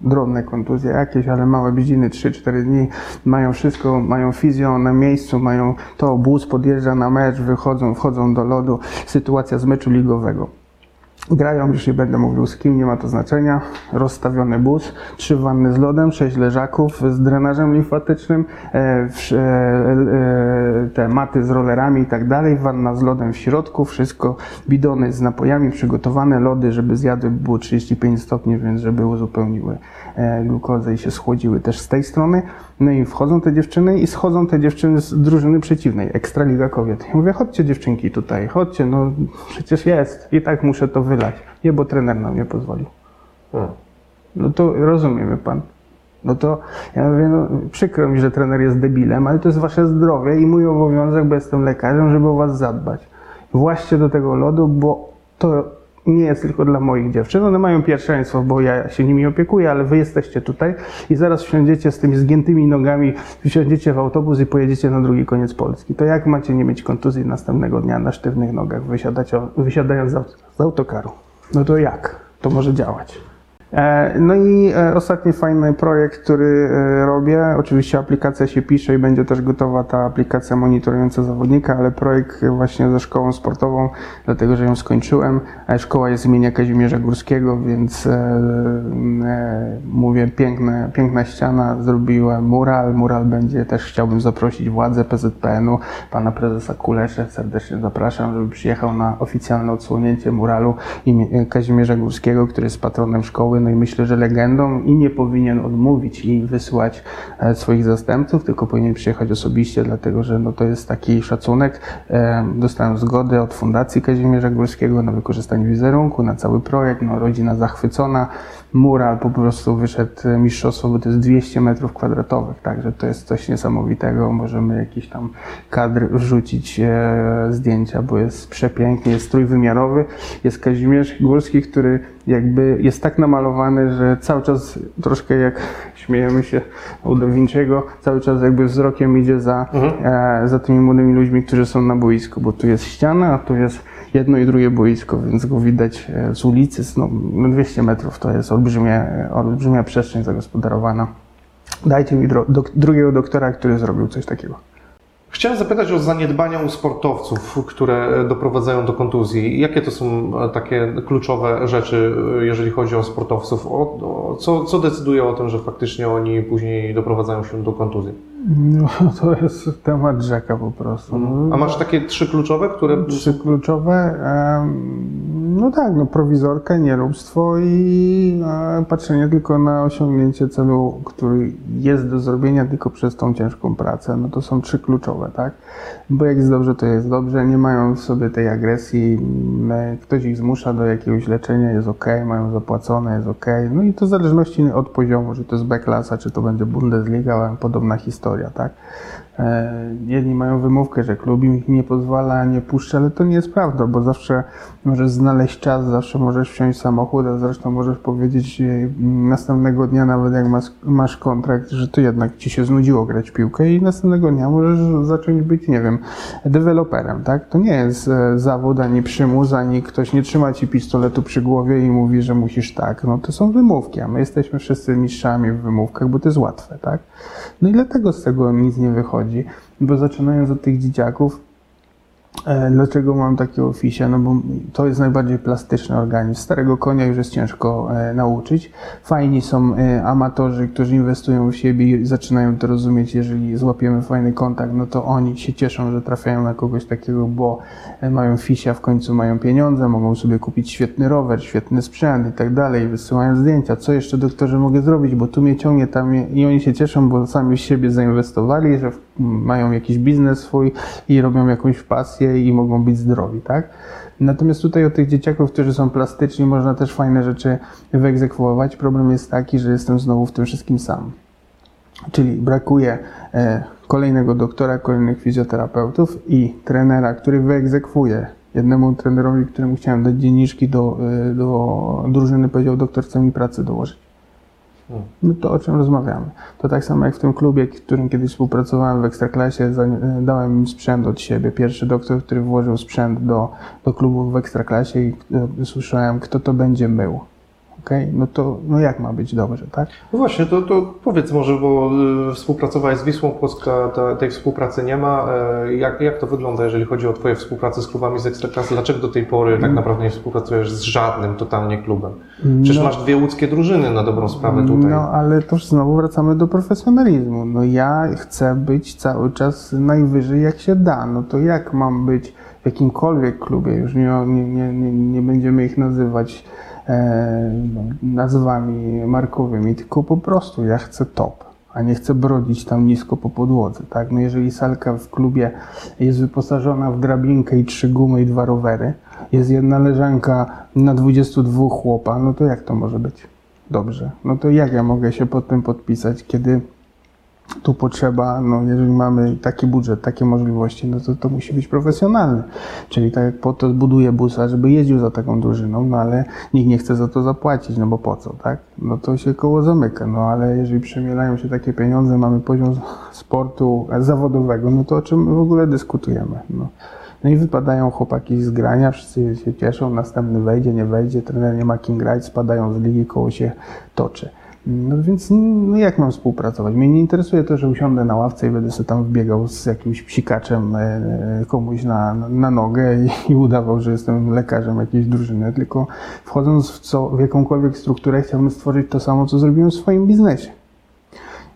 drobne kontuzje jakieś, ale małe bliźniny 3-4 dni, mają wszystko, mają fizjo na miejscu, mają to, bus podjeżdża na mecz, wychodzą, wchodzą do lodu, sytuacja z meczu ligowego. Grają, już nie będę mówił z kim, nie ma to znaczenia. Rozstawiony bus, trzy wanny z lodem, sześć leżaków z drenażem limfatycznym, e, wsz- e, e, te maty z rollerami i tak dalej, wanna z lodem w środku, wszystko, bidony z napojami przygotowane, lody, żeby zjadły, było 35 stopni, więc żeby uzupełniły e, glukozę i się schłodziły też z tej strony. No i wchodzą te dziewczyny i schodzą te dziewczyny z drużyny przeciwnej, Ekstraliga Kobiet. Ja mówię, chodźcie dziewczynki tutaj, chodźcie, no przecież jest. I tak muszę to wylać. Nie, bo trener nam nie pozwolił. Hmm. No to rozumiemy pan. No to ja mówię, no przykro mi, że trener jest debilem, ale to jest wasze zdrowie i mój obowiązek, bo jestem lekarzem, żeby o was zadbać. Właśnie do tego lodu, bo to nie jest tylko dla moich dziewczyn. One mają pierwszeństwo, bo ja się nimi opiekuję, ale wy jesteście tutaj i zaraz wsiądziecie z tymi zgiętymi nogami, wsiądziecie w autobus i pojedziecie na drugi koniec Polski. To jak macie nie mieć kontuzji następnego dnia na sztywnych nogach, wysiadając z autokaru? No to jak? To może działać. E, No i e, ostatni fajny projekt, który e, robię, oczywiście aplikacja się pisze i będzie też gotowa ta aplikacja monitorująca zawodnika, ale projekt właśnie ze szkołą sportową, dlatego że ją skończyłem. Szkoła jest imienia Kazimierza Górskiego, więc mówię, piękne, piękna ściana, zrobiłem mural. Mural będzie też, chciałbym zaprosić władze PZPN-u, pana prezesa Kulesze, serdecznie zapraszam, żeby przyjechał na oficjalne odsłonięcie muralu Kazimierza Górskiego, który jest patronem szkoły, i myślę, że legendą i nie powinien odmówić i wysłać e, swoich zastępców, tylko powinien przyjechać osobiście, dlatego że no, to jest taki szacunek. E, Dostałem zgodę od Fundacji Kazimierza Górskiego na wykorzystanie wizerunku, na cały projekt, no, rodzina zachwycona. Mural po prostu wyszedł e, mistrzostwo, bo to jest 200 metrów kwadratowych, także to jest coś niesamowitego. Możemy jakiś tam kadr wrzucić, e, zdjęcia, bo jest przepięknie, jest trójwymiarowy. Jest Kazimierz Górski, który jakby jest tak namalowany, że cały czas troszkę jak śmiejemy się u Da Vinci'ego, cały czas jakby wzrokiem idzie za, e, za tymi młodymi ludźmi, którzy są na boisku, bo tu jest ściana, a tu jest jedno i drugie boisko, więc go widać e, z ulicy, no, no 200 metrów to jest olbrzymia, e, olbrzymia przestrzeń zagospodarowana. Dajcie mi dro- dok- drugiego doktora, który zrobił coś takiego. Chciałem zapytać o zaniedbania u sportowców, które doprowadzają do kontuzji. Jakie to są e, takie kluczowe rzeczy, e, jeżeli chodzi o sportowców? O, o, co, co decyduje o tym, że faktycznie oni później doprowadzają się do kontuzji? No, to jest temat rzeka po prostu. No, A masz takie trzy kluczowe, które... Trzy kluczowe. No tak, no prowizorka, nieróbstwo i e, patrzenie tylko na osiągnięcie celu, który jest do zrobienia tylko przez tą ciężką pracę. No to są trzy kluczowe, tak? Bo jak jest dobrze, to jest dobrze. Nie mają w sobie tej agresji. m, Ktoś ich zmusza do jakiegoś leczenia, jest ok, mają zapłacone, jest ok. No i to w zależności od poziomu, czy to jest B-klasa, czy to będzie Bundesliga, podobna historia, tak? E, Jedni mają wymówkę, że klub im ich nie pozwala, nie puszcza, ale to nie jest prawda, bo zawsze możesz znaleźć czas, zawsze możesz wsiąść samochód, a zresztą możesz powiedzieć e, następnego dnia, nawet jak masz, masz kontrakt, że to jednak ci się znudziło grać piłkę i następnego dnia możesz zacząć być, nie wiem, deweloperem, tak? To nie jest e, zawód, ani przymus, ani ktoś nie trzyma ci pistoletu przy głowie i mówi, że musisz tak. No to są wymówki, a my jesteśmy wszyscy mistrzami w wymówkach, bo to jest łatwe, tak? No i dlatego z tego nic nie wychodzi, bo zaczynając od tych dzieciaków, e, dlaczego mam takiego fisia? No bo to jest najbardziej plastyczny organizm. Starego konia już jest ciężko e, nauczyć. Fajni są e, amatorzy, którzy inwestują w siebie i zaczynają to rozumieć. Jeżeli złapiemy fajny kontakt, no to oni się cieszą, że trafiają na kogoś takiego, bo mają fisia, w końcu mają pieniądze, mogą sobie kupić świetny rower, świetny sprzęt i tak dalej, wysyłają zdjęcia. Co jeszcze doktorze mogę zrobić, bo tu mnie ciągnie, tam mnie... i oni się cieszą, bo sami w siebie zainwestowali, że mają jakiś biznes swój i robią jakąś pasję i mogą być zdrowi, tak? Natomiast tutaj od tych dzieciaków, którzy są plastyczni, można też fajne rzeczy wyegzekwować. Problem jest taki, że jestem znowu w tym wszystkim sam. Czyli brakuje e, kolejnego doktora, kolejnych fizjoterapeutów i trenera, który wyegzekwuje. Jednemu trenerowi, któremu chciałem dać dzienniczki do, e, do drużyny, powiedział, doktor chce mi pracę dołożyć. No to o czym rozmawiamy. To tak samo jak w tym klubie, w którym kiedyś współpracowałem w Ekstraklasie, e, dałem im sprzęt od siebie. Pierwszy doktor, który włożył sprzęt do, do klubu w Ekstraklasie i e, słyszałem, kto to będzie mył. Okej, no to no jak ma być dobrze, tak? No właśnie, to, to powiedz może, bo y, współpracowałeś z Wisłą Płocka, ta, tej współpracy nie ma. E, Jak, jak to wygląda, jeżeli chodzi o Twoje współpracę z klubami z Ekstraklasy? Dlaczego do tej pory tak naprawdę nie współpracujesz z żadnym totalnie klubem? Przecież masz dwie łódzkie drużyny na dobrą sprawę tutaj. No, ale to znowu wracamy do profesjonalizmu. No ja chcę być cały czas najwyżej jak się da. No to jak mam być w jakimkolwiek klubie, już nie, nie, nie, nie, będziemy ich nazywać no, nazwami markowymi, tylko po prostu ja chcę top. A nie chcę brodzić tam nisko po podłodze, tak? No jeżeli salka w klubie jest wyposażona w drabinkę i trzy gumy i dwa rowery, jest jedna leżanka na 22 chłopa, no to jak to może być? dobrze. No to jak ja mogę się pod tym podpisać, kiedy tu potrzeba, no jeżeli mamy taki budżet, takie możliwości, no to to musi być profesjonalny. Czyli tak jak po to zbuduje busa, żeby jeździł za taką drużyną, no ale nikt nie chce za to zapłacić, no bo po co, tak? No to się koło zamyka, no ale jeżeli przemielają się takie pieniądze, mamy poziom sportu zawodowego, no to o czym w ogóle dyskutujemy? No. No i wypadają chłopaki z grania, wszyscy się cieszą, następny wejdzie, nie wejdzie, trener nie ma kim grać, spadają z ligi, koło się toczy. No więc no jak mam współpracować? Mnie nie interesuje to, że usiądę na ławce i będę sobie tam wbiegał z jakimś psikaczem e, komuś na, na nogę i, i udawał, że jestem lekarzem jakiejś drużyny, tylko wchodząc w, co, w jakąkolwiek strukturę chciałbym stworzyć to samo, co zrobiłem w swoim biznesie.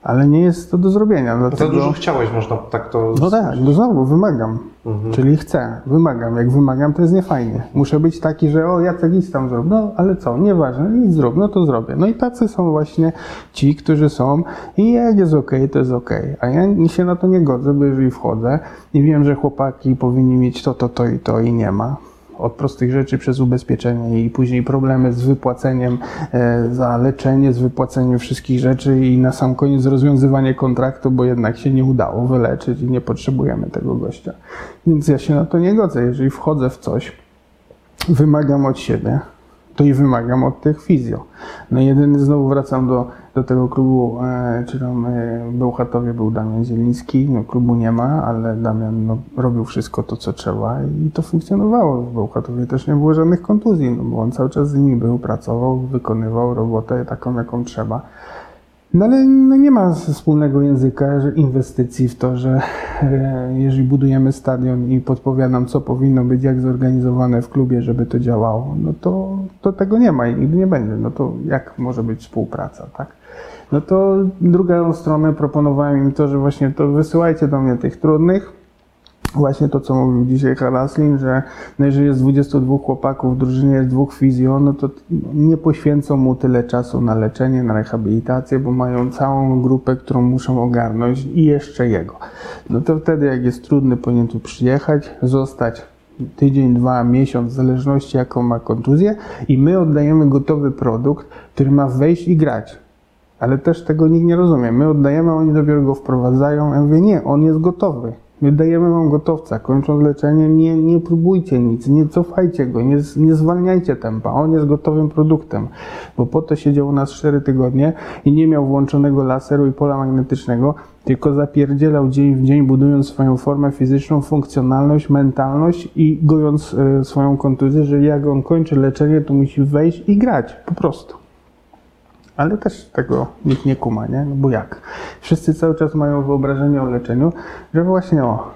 Ale nie jest to do zrobienia. Za Dlatego... dużo chciałeś, można tak to... No tak, no znowu wymagam. Mhm. Czyli chcę, wymagam. Jak wymagam, to jest niefajnie. Muszę być taki, że o, Jacek nic tam zrób. No, ale co, nieważne, nic zrób, no to zrobię. No i tacy są właśnie ci, którzy są i jak jest okej, okay, to jest okej. Okay. A ja się na to nie godzę, bo jeżeli wchodzę i wiem, że chłopaki powinni mieć to, to, to i to i nie ma, od prostych rzeczy przez ubezpieczenie i później problemy z wypłaceniem e, za leczenie, z wypłaceniem wszystkich rzeczy i na sam koniec rozwiązywanie kontraktu, bo jednak się nie udało wyleczyć i nie potrzebujemy tego gościa. Więc ja się na to nie godzę. Jeżeli wchodzę w coś, wymagam od siebie, to i wymagam od tych fizjo. No jedyny znowu wracam do, do tego klubu, e, czy tam e, Bełchatowie był Damian Zieliński, no klubu nie ma, ale Damian no, robił wszystko to, co trzeba i to funkcjonowało. W Bełchatowie też nie było żadnych kontuzji, no bo on cały czas z nimi był, pracował, wykonywał robotę taką, jaką trzeba. No ale no nie ma wspólnego języka inwestycji w to, że e, jeżeli budujemy stadion i podpowiadam, co powinno być, jak zorganizowane w klubie, żeby to działało, no to, to tego nie ma i nigdy nie będzie. No to jak może być współpraca, tak? No to drugą stronę proponowałem im to, że właśnie to wysyłajcie do mnie tych trudnych, właśnie to, co mówił dzisiaj Haraslin, że no jeżeli jest 22 chłopaków, w drużynie jest dwóch fizjo, no to nie poświęcą mu tyle czasu na leczenie, na rehabilitację, bo mają całą grupę, którą muszą ogarnąć i jeszcze jego. No to wtedy, jak jest trudny, powinien tu przyjechać, zostać tydzień, dwa, miesiąc, w zależności jaką ma kontuzję i my oddajemy gotowy produkt, który ma wejść i grać. Ale też tego nikt nie rozumie. My oddajemy, oni dopiero go wprowadzają. Ja mówię, nie, on jest gotowy. My dajemy wam gotowca, kończąc leczenie, nie, nie próbujcie nic, nie cofajcie go, nie, nie zwalniajcie tempa, on jest gotowym produktem, bo po to siedział u nas 4 tygodnie i nie miał włączonego laseru i pola magnetycznego, tylko zapierdzielał dzień w dzień, budując swoją formę fizyczną, funkcjonalność, mentalność i gojąc y, swoją kontuzję, że jak on kończy leczenie, to musi wejść i grać, po prostu ale też tego nikt nie kuma, nie? No bo jak? Wszyscy cały czas mają wyobrażenie o leczeniu, że właśnie o,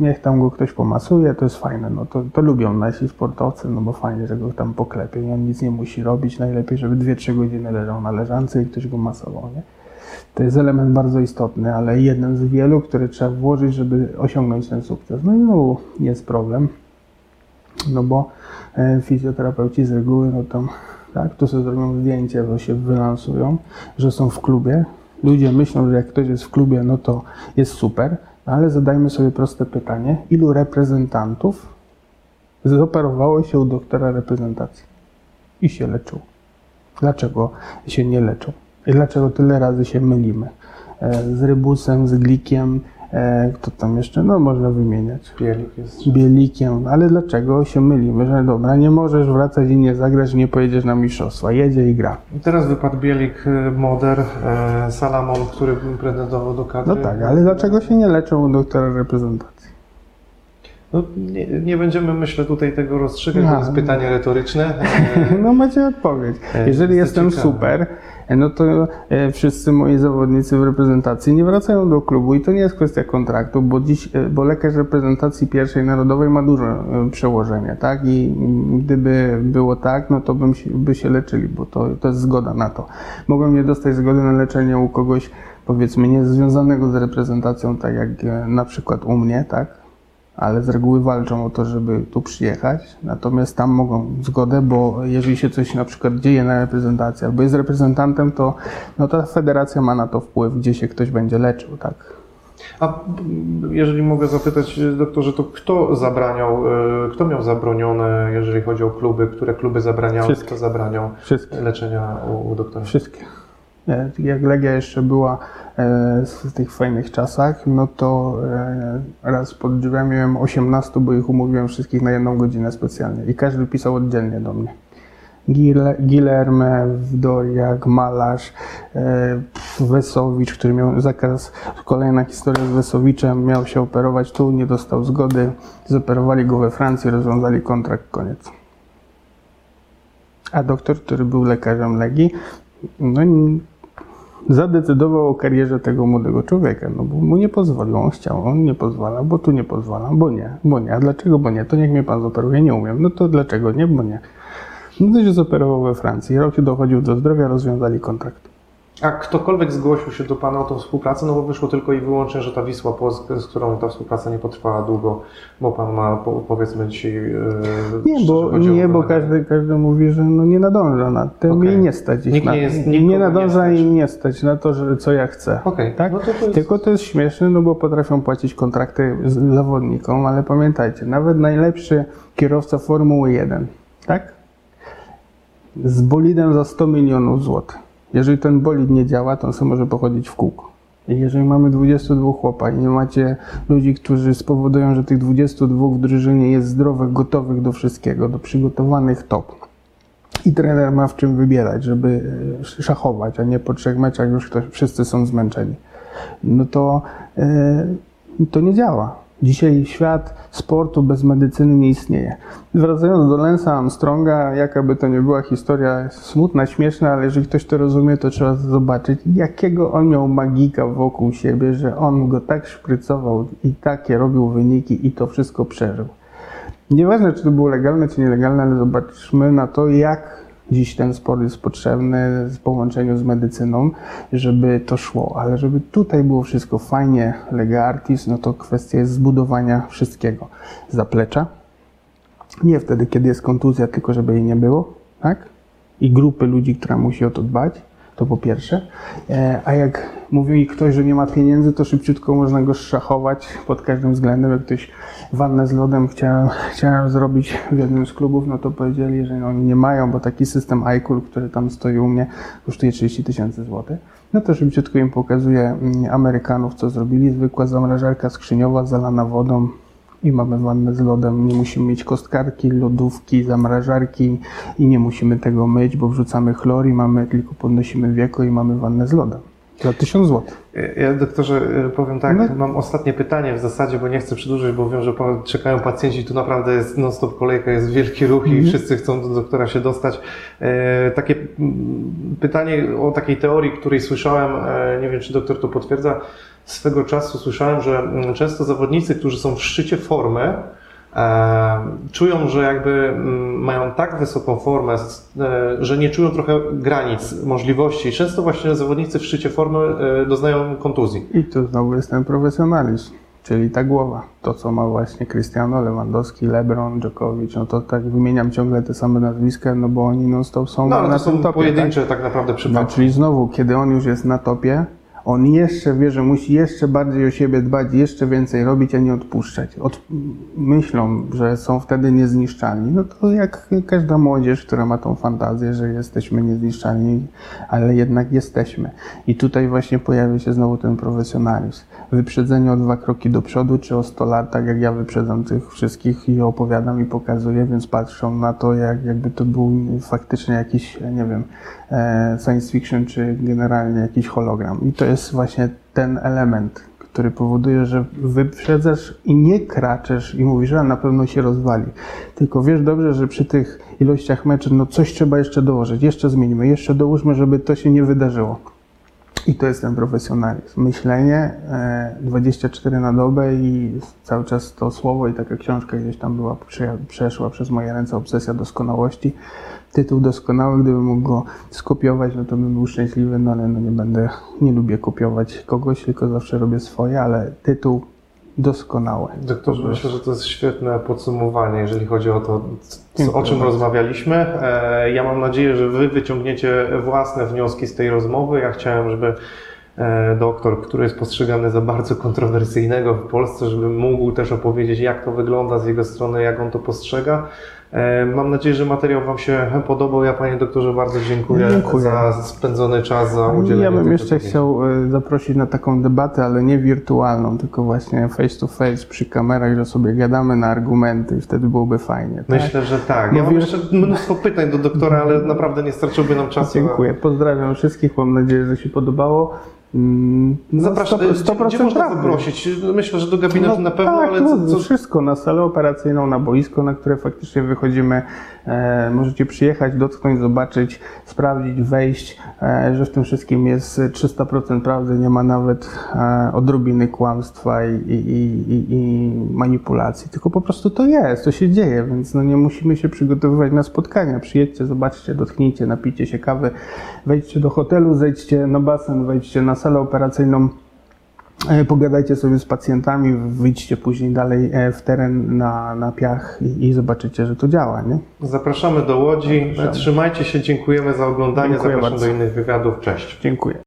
niech tam go ktoś pomasuje, to jest fajne, no to, to lubią nasi sportowcy, no bo fajnie, że go tam poklepie i on nic nie musi robić, najlepiej, żeby 2-3 godziny leżał na leżance i ktoś go masował, nie? To jest element bardzo istotny, ale jeden z wielu, który trzeba włożyć, żeby osiągnąć ten sukces. No i znowu jest problem, no bo e, fizjoterapeuci z reguły, no tam tak? Tu sobie zrobią zdjęcie, bo się wylansują, że są w klubie. Ludzie myślą, że jak ktoś jest w klubie, no to jest super, ale zadajmy sobie proste pytanie, ilu reprezentantów zoperowało się u doktora reprezentacji i się leczył? Dlaczego się nie leczą? I dlaczego tyle razy się mylimy? E, z rybusem, z glikiem, kto tam jeszcze? No można wymieniać. Bielik jest. Bielikiem. Ale dlaczego się mylimy? Że dobra, nie możesz wracać i nie zagrać, nie pojedziesz na mistrzostwa. Jedzie i gra. I teraz wypadł Bielik, e, Moder, e, Salamon, który pretendował do kadry. No tak, ale dlaczego się nie leczą u doktora reprezentacji? No, nie, nie, będziemy, myślę, tutaj tego rozstrzygać, no. to jest pytanie retoryczne. No macie odpowiedź. Jeżeli jestem ciekawe. super, no to e, wszyscy moi zawodnicy w reprezentacji nie wracają do klubu i to nie jest kwestia kontraktu, bo dziś, e, bo lekarz reprezentacji pierwszej narodowej ma duże e, przełożenie, tak? I gdyby było tak, no to bym się, by się leczyli, bo to, to jest zgoda na to. Mogłem nie dostać zgody na leczenie u kogoś, powiedzmy, nie związanego z reprezentacją, tak jak na przykład u mnie, tak? Ale z reguły walczą o to, żeby tu przyjechać. Natomiast tam mogą zgodę, bo jeżeli się coś na przykład dzieje na reprezentacji albo jest reprezentantem, to no ta federacja ma na to wpływ, gdzie się ktoś będzie leczył, tak? A jeżeli mogę zapytać, doktorze, to kto zabraniał, e, kto miał zabronione, jeżeli chodzi o kluby, które kluby zabraniały, Wszystkie. kto zabraniał Wszystkie. leczenia u, u doktora? Wszystkie. Nie, Jak Legia jeszcze była e, w tych fajnych czasach, no to e, raz pod drzwiami miałem 18, bo ich umówiłem wszystkich na jedną godzinę specjalnie i każdy pisał oddzielnie do mnie. Gile- Gilerme, Wdoriak, Malarz, e, Wesowicz, który miał zakaz, kolejna historia z Wesowiczem, miał się operować tu, nie dostał zgody, zoperowali go we Francji, rozwiązali kontrakt, koniec. A doktor, który był lekarzem Legii, no zadecydował o karierze tego młodego człowieka, no bo mu nie pozwolił, on chciał, on nie pozwala, bo tu nie pozwala, bo nie, bo nie, a dlaczego, bo nie, to niech mnie pan zoperuje, nie umiem, no to dlaczego nie, bo nie. No to się zoperował we Francji, rok się dochodził do zdrowia, rozwiązali kontrakt. A ktokolwiek zgłosił się do Pana o tą współpracę, no bo wyszło tylko i wyłącznie, że ta Wisła Płock, z którą ta współpraca nie potrwała długo, bo Pan ma po, powiedzmy dzisiaj... e, Nie, bo, nie, bo każdy, każdy mówi, że no nie nadąża na tym Okej. i nie stać ich Nikt na, nie jest- nie, nie nadąża stać. i nie stać na to, że, co ja chcę. Okej, Tak? no to to jest... Tylko to jest śmieszne, no bo potrafią płacić kontrakty z zawodnikom, ale pamiętajcie, nawet najlepszy kierowca Formuły 1, tak? Z bolidem za 100 milionów złotych. Jeżeli ten bolid nie działa, to on sobie może pochodzić w kółko. Jeżeli mamy 22 chłopa i nie macie ludzi, którzy spowodują, że tych 22 w drużynie jest zdrowych, gotowych do wszystkiego, do przygotowanych top, i trener ma w czym wybierać, żeby e, szachować, a nie po trzech meczach już ktoś, wszyscy są zmęczeni. No to e, to nie działa. Dzisiaj świat sportu bez medycyny nie istnieje. Wracając do Lensa Armstronga, jaka by to nie była historia smutna, śmieszna, ale jeżeli ktoś to rozumie, to trzeba zobaczyć, jakiego on miał magika wokół siebie, że on go tak szprycował i takie robił wyniki i to wszystko przeżył. Nieważne, czy to było legalne, czy nielegalne, ale zobaczmy na to, jak dziś ten sport jest potrzebny w połączeniu z medycyną, żeby to szło. Ale żeby tutaj było wszystko fajnie, lega artis, no to kwestia jest zbudowania wszystkiego. Zaplecza. Nie wtedy, kiedy jest kontuzja, tylko żeby jej nie było, tak? I grupy ludzi, która musi o to dbać. To po pierwsze. E, A jak mówi ktoś, że nie ma pieniędzy, to szybciutko można go szachować pod każdym względem. Jak ktoś wannę z lodem chciałem, chciałem zrobić w jednym z klubów, no to powiedzieli, że oni nie mają, bo taki system iCool, który tam stoi u mnie, kosztuje 30 tysięcy złotych. No to szybciutko im pokazuję mm, Amerykanów, co zrobili. Zwykła zamrażarka skrzyniowa zalana wodą i mamy wannę z lodem. Nie musimy mieć kostkarki, lodówki, zamrażarki i nie musimy tego myć, bo wrzucamy chlor i mamy, tylko podnosimy wieko i mamy wannę z lodem. Za 1000 zł. Ja doktorze e, powiem tak, No. mam ostatnie pytanie w zasadzie, bo nie chcę przedłużyć, bo wiem, że czekają pacjenci, tu naprawdę jest non-stop kolejka, jest wielki ruch i wszyscy chcą do doktora się dostać. E, takie mm, pytanie o takiej teorii, której słyszałem, e, nie wiem czy doktor to potwierdza, swego czasu słyszałem, że mm, często zawodnicy, którzy są w szczycie formy, czują, że jakby mm, mają tak wysoką formę, e, że nie czują trochę granic, możliwości. Często właśnie zawodnicy w szczycie formy e, doznają kontuzji. I tu znowu jest ten profesjonalizm, czyli ta głowa. To, co ma właśnie Cristiano, Lewandowski, LeBron, Djokovic, no to tak wymieniam ciągle te same nazwiska, no bo oni non-stop są No ale na to są topie. pojedyncze tak, naprawdę Tak? No, przypadki. czyli znowu, kiedy on już jest na topie, on jeszcze wie, że musi jeszcze bardziej o siebie dbać, jeszcze więcej robić, a nie odpuszczać. Od, myślą, że są wtedy niezniszczalni. No to jak każda młodzież, która ma tą fantazję, że jesteśmy niezniszczalni, ale jednak jesteśmy. I tutaj właśnie pojawia się znowu ten profesjonalizm. Wyprzedzenie o dwa kroki do przodu, czy o 100 lat, tak jak ja wyprzedzam tych wszystkich i opowiadam i pokazuję, więc patrzą na to, jak, jakby to był faktycznie jakiś, nie wiem, e, science fiction, czy generalnie jakiś hologram. I to jest właśnie ten element, który powoduje, że wyprzedzasz i nie kraczesz i mówisz, że na pewno się rozwali. Tylko wiesz dobrze, że przy tych ilościach meczów, no coś trzeba jeszcze dołożyć, jeszcze zmienimy, jeszcze dołóżmy, żeby to się nie wydarzyło. I to jest ten profesjonalizm. Myślenie e, 24 na dobę i cały czas to słowo i taka książka gdzieś tam była, prze- przeszła przez moje ręce, Obsesja doskonałości. Tytuł doskonały, gdybym mógł go skopiować, no to bym był szczęśliwy, no ale no nie będę, nie lubię kopiować kogoś, tylko zawsze robię swoje, ale tytuł doskonały. Doktorze, myślę, że to jest świetne podsumowanie, jeżeli chodzi o to, c- Dziękuję o czym rozmawialiśmy. E, Ja mam nadzieję, że Wy wyciągniecie własne wnioski z tej rozmowy. Ja chciałem, żeby e, doktor, który jest postrzegany za bardzo kontrowersyjnego w Polsce, żeby mógł też opowiedzieć, jak to wygląda z jego strony, jak on to postrzega. E, Mam nadzieję, że materiał Wam się podobał. Ja Panie doktorze bardzo dziękuję, Dziękuję. za spędzony czas, za udzielenie Ja bym jeszcze chciał e, zaprosić na taką debatę, ale nie wirtualną, tylko właśnie face to face przy kamerach, że sobie gadamy na argumenty i wtedy byłoby fajnie. Tak? Myślę, że tak. Ja mam jeszcze mnóstwo pytań do doktora, ale naprawdę nie starczyłby nam czasu. Dziękuję. Pozdrawiam wszystkich. Mam nadzieję, że się podobało. Mm, No, Zapraszam, 100%, gdzie, gdzie można prawdy. zaprosić? Myślę, że do gabinetu na pewno, tak, ale no, co, co, wszystko na salę operacyjną, na boisko, na które faktycznie wychodzimy. E, możecie przyjechać, dotknąć, zobaczyć, sprawdzić, wejść, e, że w tym wszystkim jest 300% prawdy, nie ma nawet e, odrobiny kłamstwa i, i, i, i, i manipulacji, tylko po prostu to jest, to się dzieje, więc no nie musimy się przygotowywać na spotkania. Przyjedźcie, zobaczcie, dotknijcie, napijcie się kawy, wejdźcie do hotelu, zejdźcie na basen, wejdźcie na salę operacyjną. E, Pogadajcie sobie z pacjentami, wyjdźcie później dalej e, w teren na, na piach i, i zobaczycie, że to działa, nie? zapraszamy do Łodzi. Zapraszamy. Trzymajcie się, dziękujemy za oglądanie. Dziękuję Zapraszam bardzo. do innych wywiadów. Cześć. Dziękuję.